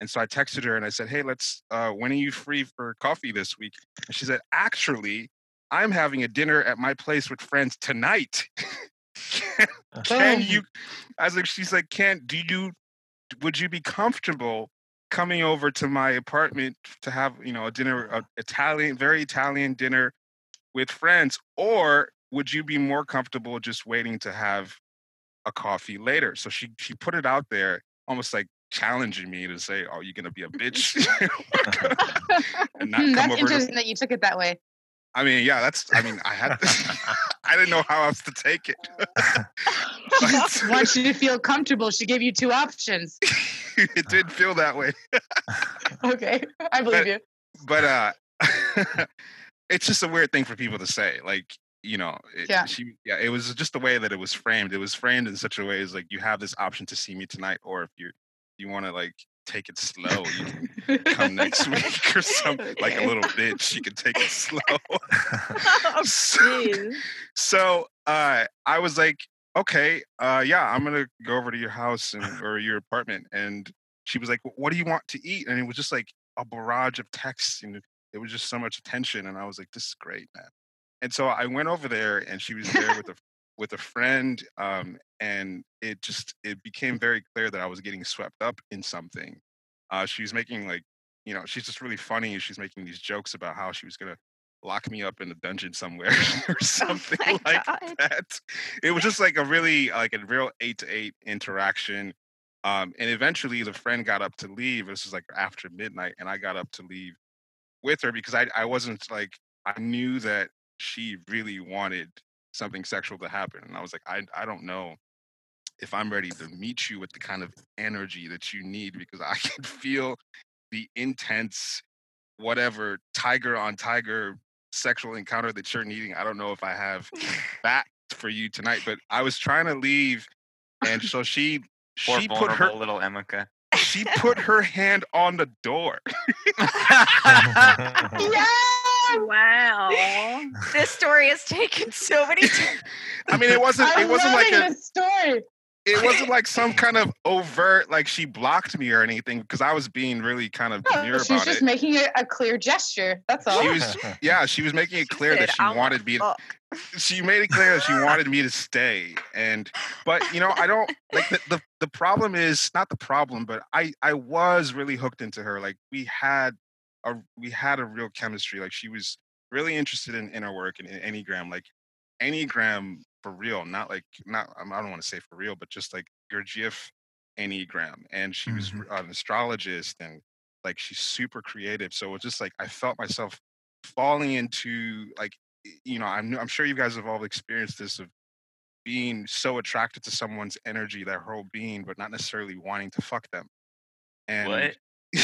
And so I texted her and I said, "Hey, let's. Uh, when are you free for coffee this week?" And she said, "Actually, I'm having a dinner at my place with friends tonight. (laughs) can, can Boom. you?" I was like, "She's like, can't. do you? Would you be comfortable coming over to my apartment to have you know a dinner, a Italian, very Italian dinner with friends, or would you be more comfortable just waiting to have a coffee later?" So she she put it out there, almost like challenging me to say, "Are you're going to be a bitch (laughs) (laughs) (laughs) and not Hmm, come That's over?" To, interesting that you took it that way. I mean, yeah, that's. I mean, I had. I didn't know how else to take it. Just wants you to feel comfortable. She gave you two options. it did feel that way, Okay, I believe you. but uh, it's just a weird thing for people to say. Like, you know, it, Yeah. she, yeah, it was just the way that it was framed. It was framed in such a way as like you have this option to see me tonight, or if you you want to like take it slow, you can come next (laughs) (laughs) week or something. Like a little bitch, you can take it (laughs) slow. oh, So- so uh i was like okay uh yeah i'm gonna go over to your house and or your apartment and she was like what do you want to eat and it was just like a barrage of texts and it was just so much attention and i was like this is great man and so i went over there and she was there with a with a friend um and it just it became very clear that i was getting swept up in something uh she was making like you know she's just really funny she's making these jokes about how she was gonna lock me up in a dungeon somewhere (laughs) or something my like God. that. It was just like a really like a real eight to eight interaction. Um, and eventually the friend got up to leave. This was like after midnight, and I got up to leave with her because I I wasn't like I knew that she really wanted something sexual to happen. And I was like, I I don't know if I'm ready to meet you with the kind of energy that you need because I (laughs) can feel the intense whatever tiger on tiger sexual encounter that you're needing. I don't know if I have (laughs) that for you tonight, but I was trying to leave, and so she Poor she put her little Emeka. she put her hand on the door. (laughs) Yeah. Wow. this story has taken so many times. (laughs) I mean, it wasn't I'm it wasn't like loving a story. it wasn't like some kind of overt like she blocked me or anything because I was being really kind of No, demure she's about just it. making it a clear gesture. That's all. She (laughs) was yeah, she was making it clear that said, she "I wanna wanted me to she made it clear that she (laughs) wanted me to stay and but you know i don't like the, the the problem is not the problem but i i was really hooked into her like we had a we had a real chemistry like she was really interested in inner work and in enneagram like enneagram for real not like not i don't want to say for real but just like gurdjieff enneagram and she was Mhm. an astrologist and like she's super creative so it's just like i felt myself falling into like you know, I'm I'm sure you guys have all experienced this of being so attracted to someone's energy, their whole being, but not necessarily wanting to fuck them. And What? (laughs)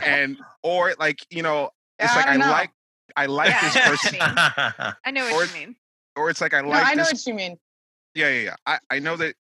(laughs) and or like you know, it's like I know. like I (laughs) like Yeah, this I know what person. I know Or- what you mean. or it's like I no, like I know this. what you mean. Yeah, yeah, yeah. I I know that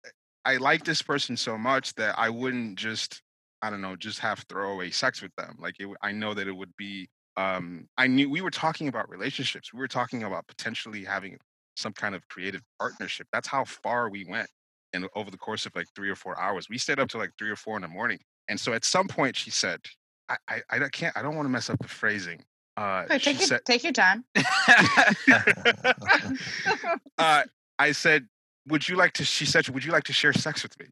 I like this person so much that I wouldn't just I don't know just have throwaway sex with them. Like it, I know that it would be. Um, I knew we were talking about relationships. We were talking about potentially having some kind of creative partnership. That's how far we went. And over the course of like three or four hours, we stayed up till like three or four in the morning. And so at some point, she said, "I, I, I can't. I don't want to mess up the phrasing." Uh, take, your, said, take your time. (laughs) uh, I said, "Would you like to?" She said, "Would you like to share sex with me?"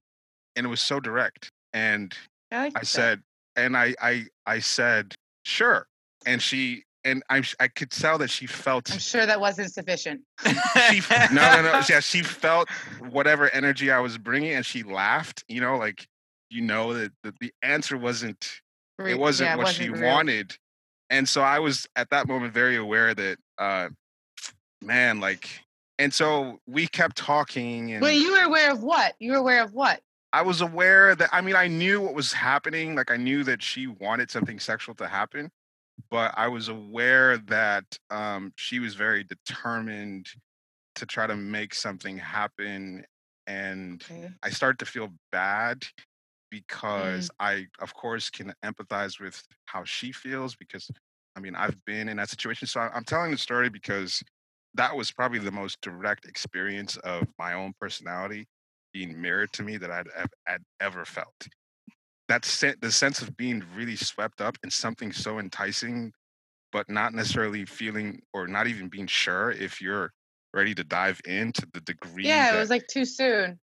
And it was so direct. And I, like I said, and I I I said sure, and she and I I could tell that she felt I'm sure that wasn't sufficient. she no no no (laughs) yeah she felt whatever energy I was bringing and she laughed you know like you know that the, the answer wasn't it wasn't yeah, what she real. wanted and so I was at that moment very aware that uh man like and so we kept talking and Wait, you were aware of what? You were aware of what? I was aware that I mean I knew what was happening like I knew that she wanted something sexual to happen but I was aware that um she was very determined to try to make something happen and Okay. I started to feel bad because I of course can empathize with how she feels because I mean I've been in that situation so I'm telling the story because that was probably the most direct experience of my own personality being mirrored to me that I'd, had ever felt. That sen- the sense of being really swept up in something so enticing, but not necessarily feeling or not even being sure if you're ready to dive into the degree. Yeah, that, it was like too soon.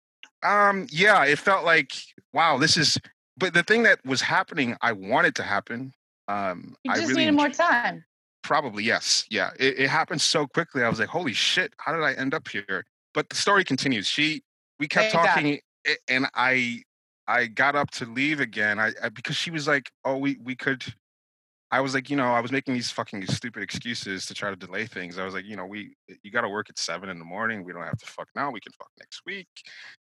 um, yeah, it felt like wow, this is. But the thing that was happening, I wanted to happen. Um, You I just really needed more time. Probably yes. Yeah, it, it happened so quickly. I was like, "Holy shit! How did I end up here?" But the story continues. She, we kept Thank talking, a- and I, I got up to leave again. I, I because she was like, "Oh, we we could." I was like, you know, I was making these fucking stupid excuses to try to delay things. I was like, you know, we you got to work at seven in the morning. We don't have to fuck now. We can fuck next week.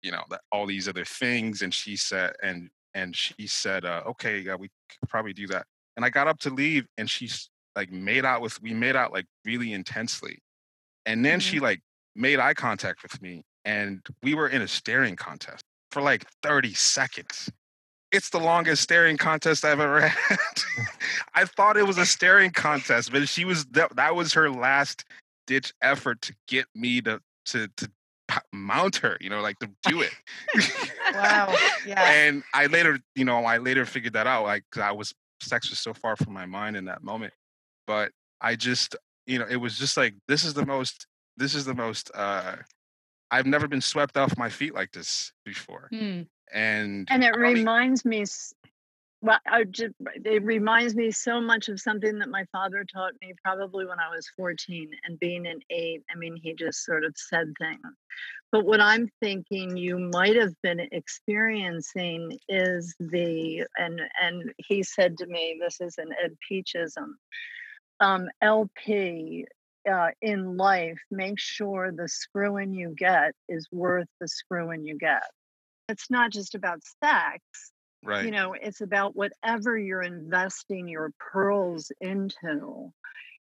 You know, that all these other things. And she said, and and she said, uh, okay, yeah, we could probably do that. And I got up to leave, and she's like made out with we made out like really intensely and then she like made eye contact with me and we were in a staring contest for like 30 seconds it's the longest staring contest i've ever (laughs) had i thought it was a staring contest but she was that, that was her last ditch effort to get me to to to mount her you know like to do it (laughs) (laughs) Wow. Yeah. and I later, you know, I later figured that out. Like I was sex was so far from my mind in that moment. But I just, you know, it was just like this is the most this is the most uh I've never been swept off my feet like this before. Hmm. And And it reminds me, well, I just, it reminds me so much of something that my father taught me probably when I was 14 and being an eight. I mean, he just sort of said things. But what I'm thinking you might have been experiencing is the, and and he said to me, this is an Ed Peachism, um, LP uh, in life, make sure the screwing you get is worth the screwing you get. It's not just about sex, right. you know, it's about whatever you're investing your pearls into.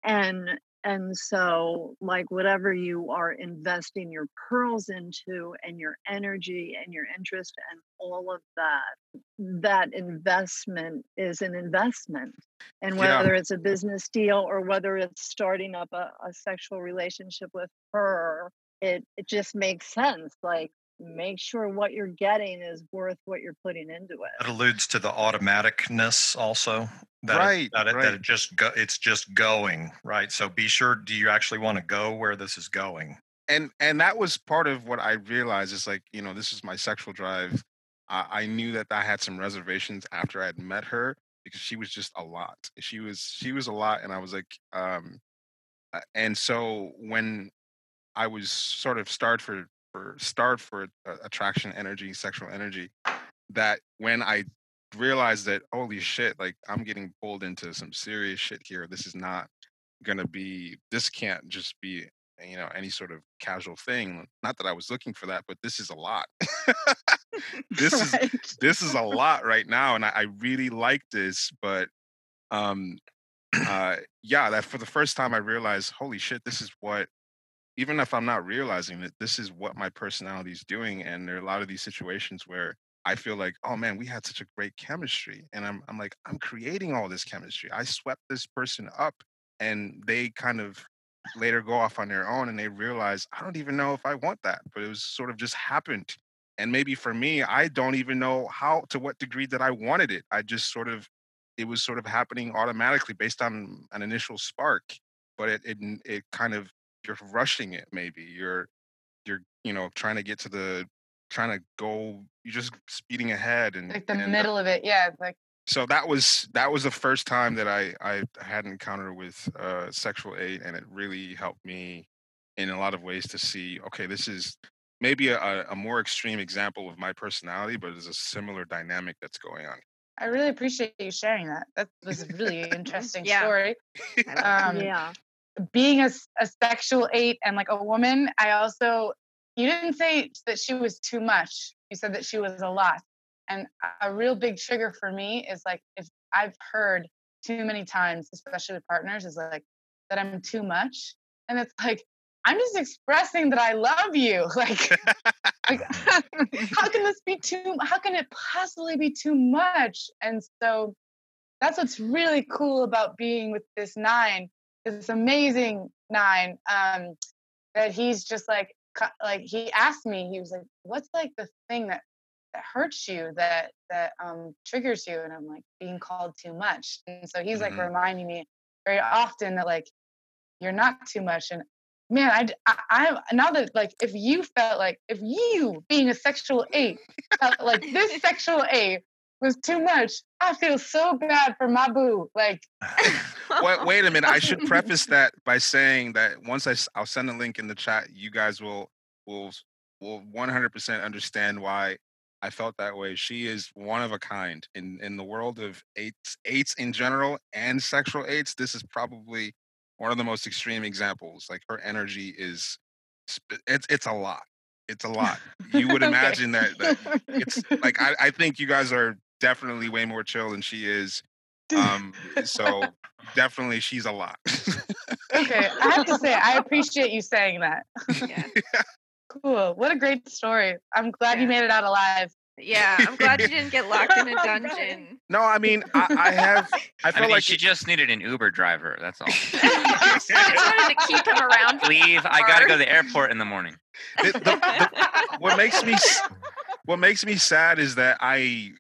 And and so like whatever you are investing your pearls into and your energy and your interest and all of that that investment is an investment and Yeah. whether it's a business deal or whether it's starting up a, a sexual relationship with her it it just makes sense like make sure what you're getting is worth what you're putting into it. it alludes to the automaticness also. That Right, It, that, it, that it just go, it's just going right. So be sure. Do you actually want to go where this is going? and and that was part of what I realized is like you know this is my sexual drive. I, I knew that I had some reservations after I had met her because she was just a lot. She was she was a lot, and I was like, um, uh, and so when I was sort of starved for for starved for uh, attraction, energy, sexual energy, that when I realized that holy shit, like I'm getting pulled into some serious shit here. This is not gonna be. This can't just be you know any sort of casual thing not that i was looking for that but this is a lot (laughs) (laughs) this is this is a lot right now and I, I really like this but um (clears throat) uh yeah that for the first time i realized holy shit this is what even if i'm not realizing that this is what my personality is doing and there are a lot of these situations where i feel like oh man we had such a great chemistry and i'm, I'm like i'm creating all this chemistry. I swept this person up and they kind of later go off on their own and they realize i don't even know if i want that but it was sort of just happened. And maybe for me i don't even know how to what degree that i wanted it. I just sort of it was sort of happening automatically based on an initial spark but it it, it kind of you're rushing it maybe you're you're you know trying to get to the trying to go you're just speeding ahead and Like the and middle of it. Yeah. Like so that was that was the first time that I I had an encounter with uh, sexual aid and it really helped me in a lot of ways to see okay, this is maybe a, a more extreme example of my personality, but it's a similar dynamic that's going on. I really appreciate you sharing that. That was a really interesting Yeah. story. Um, yeah. Being a, a sexual eight and like a woman, I also, you didn't say that she was too much. You said that she was a lot. And a- real big trigger for me is like if I've heard too many times, especially with partners, is like that I'm too much. And it's like, I'm just expressing that I love you. (laughs) Like, like (laughs) how can this be too how can it possibly be too much and so that's what's really cool about being with this nine this amazing nine um that he's just like like he asked me he was like what's like the thing that that hurts you that that um triggers you? And i'm like being called too much. And so he's like Mhm. reminding me very often that like you're not too much. And man I I now that like if you felt like if you being a sexual eight felt like this (laughs) sexual eight was too much i feel so bad for my boo like (laughs) wait, wait a minute. I should preface (laughs) that by saying that once I, I'll send a link in the chat. You guys will will will 100% understand why I felt that way. She is one of a kind in in the world of eights eights in general and sexual eights. This is probably one of the most extreme examples. Like her energy is it's it's a lot. It's a lot. You would (laughs) Okay. imagine that, that it's like I, I think you guys are definitely way more chill than she is. (laughs) Um, so definitely she's a lot. okay i have to say i appreciate you saying that (laughs) Yeah. cool what a great story i'm glad Yeah. you made it out alive Yeah, I'm glad you didn't get locked in a (laughs) dungeon. no, I mean I, I have I I feel mean, like she just needed an Uber driver. That's all. I just wanted to keep him around. Leave. I gotta go to the airport in the morning. the- the- the- what makes me what makes me sad is that I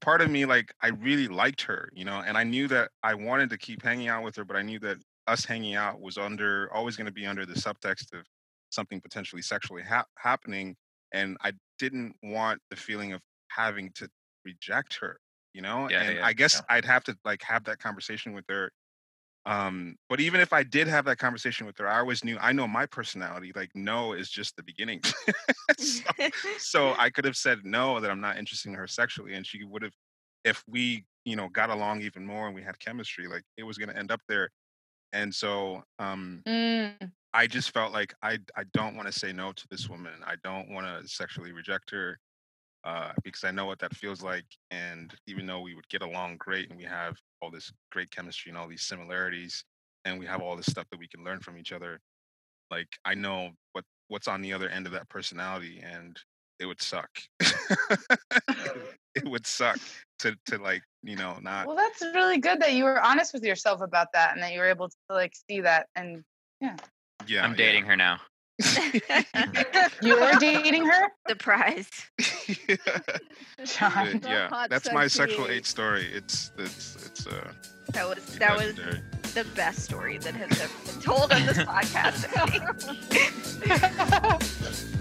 part of me like I really liked her, you know, and I knew that I wanted to keep hanging out with her, but I knew that us hanging out was under always going to be under the subtext of something potentially sexually hap happening, and I didn't want the feeling of having to reject her, you know. Yeah, and yeah, I guess yeah. I'd have to like have that conversation with her. Um, but even if I did have that conversation with her, I always knew I know my personality. Like, no is just the beginning. (laughs) so, (laughs) so I could have said no that I'm not interested in her sexually, and she would have, if we, you know, got along even more and we had chemistry, like it was going to end up there. And so, um, Mm, I just felt like I I don't want to say no to this woman. I don't want to sexually reject her uh, because I know what that feels like. And even though we would get along great and we have all this great chemistry and all these similarities, and we have all this stuff that we can learn from each other, like I know what what's on the other end of that personality, and it would suck. (laughs) (laughs) it would suck to to like you know not well that's really good that you were honest with yourself about that and that you were able to like see that and yeah. Yeah, I'm dating her now. (laughs) you're dating her Surprise. (laughs) yeah. John. But yeah, hot, that's my sexy sexual eight. eight story. It's it's it's uh That was pretty that was the best story that has ever been told on this (laughs) podcast. I think.